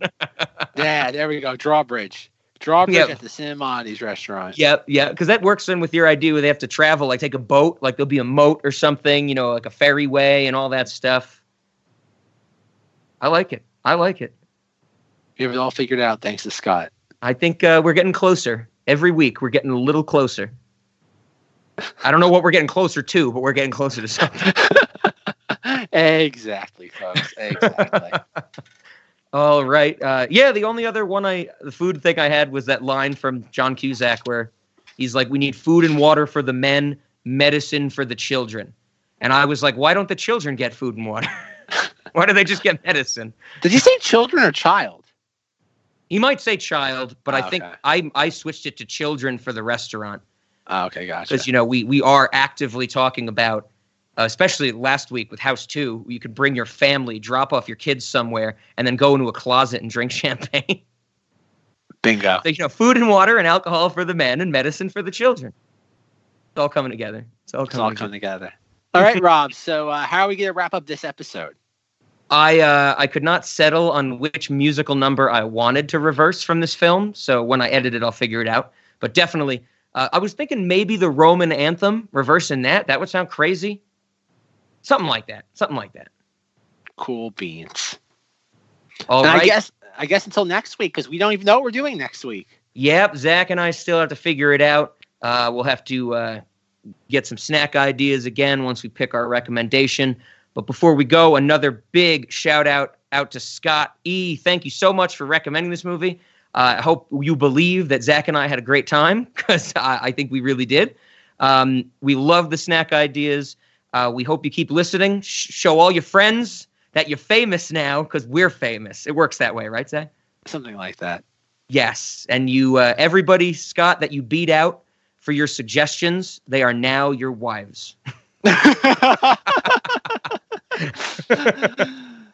Yeah, there we go. Drawbridge. Drawbridge Yep. at the Cinemodities restaurant. Yep, yeah, because that works in with your idea where they have to travel, like take a boat, like there'll be a moat or something, you know, like a ferryway and all that stuff. I like it. I like it. We have it all figured out thanks to Scott. I think uh, we're getting closer every week. We're getting a little closer. I don't know what we're getting closer to, but we're getting closer to something. [LAUGHS] exactly, folks. Exactly. [LAUGHS] All right. Uh, yeah, the only other one I, the food thing I had was that line from John Cusack where he's like, "We need food and water for the men, medicine for the children," and I was like, "Why don't the children get food and water? [LAUGHS] Why do they just get medicine?" Did you say children or child? He might say child, but I Oh, think okay. I I switched it to children for the restaurant. Oh, okay, gotcha. because you know we we are actively talking about uh, especially last week with house 2 you could bring your family drop off your kids somewhere and then go into a closet and drink [LAUGHS] champagne Bingo. so, you know food and water and alcohol for the men and medicine for the children it's all coming together it's all It's coming all together. coming together. All right, Rob. So, uh, how are we going to wrap up this episode? I uh, I could not settle on which musical number I wanted to reverse from this film. So when I edit it, I'll figure it out. But definitely, uh, I was thinking maybe the Roman anthem, reversing that. That would sound crazy. Something like that. Something like that. Cool beans. All right. I guess I guess until next week because we don't even know what we're doing next week. Yep, Zach and I still have to figure it out. Uh, we'll have to uh, get some snack ideas again once we pick our recommendation. But before we go, another big shout out out to Scott E. Thank you so much for recommending this movie. Uh, I hope you believe that Zach and I had a great time [LAUGHS] because I, I think we really did. Um, we love the snack ideas. Uh, we hope you keep listening. Sh- show all your friends that you're famous now because we're famous. It works that way, right, Zach? Something like that. Yes, and you, uh, everybody, Scott, that you beat out for your suggestions, they are now your wives. [LAUGHS] [LAUGHS]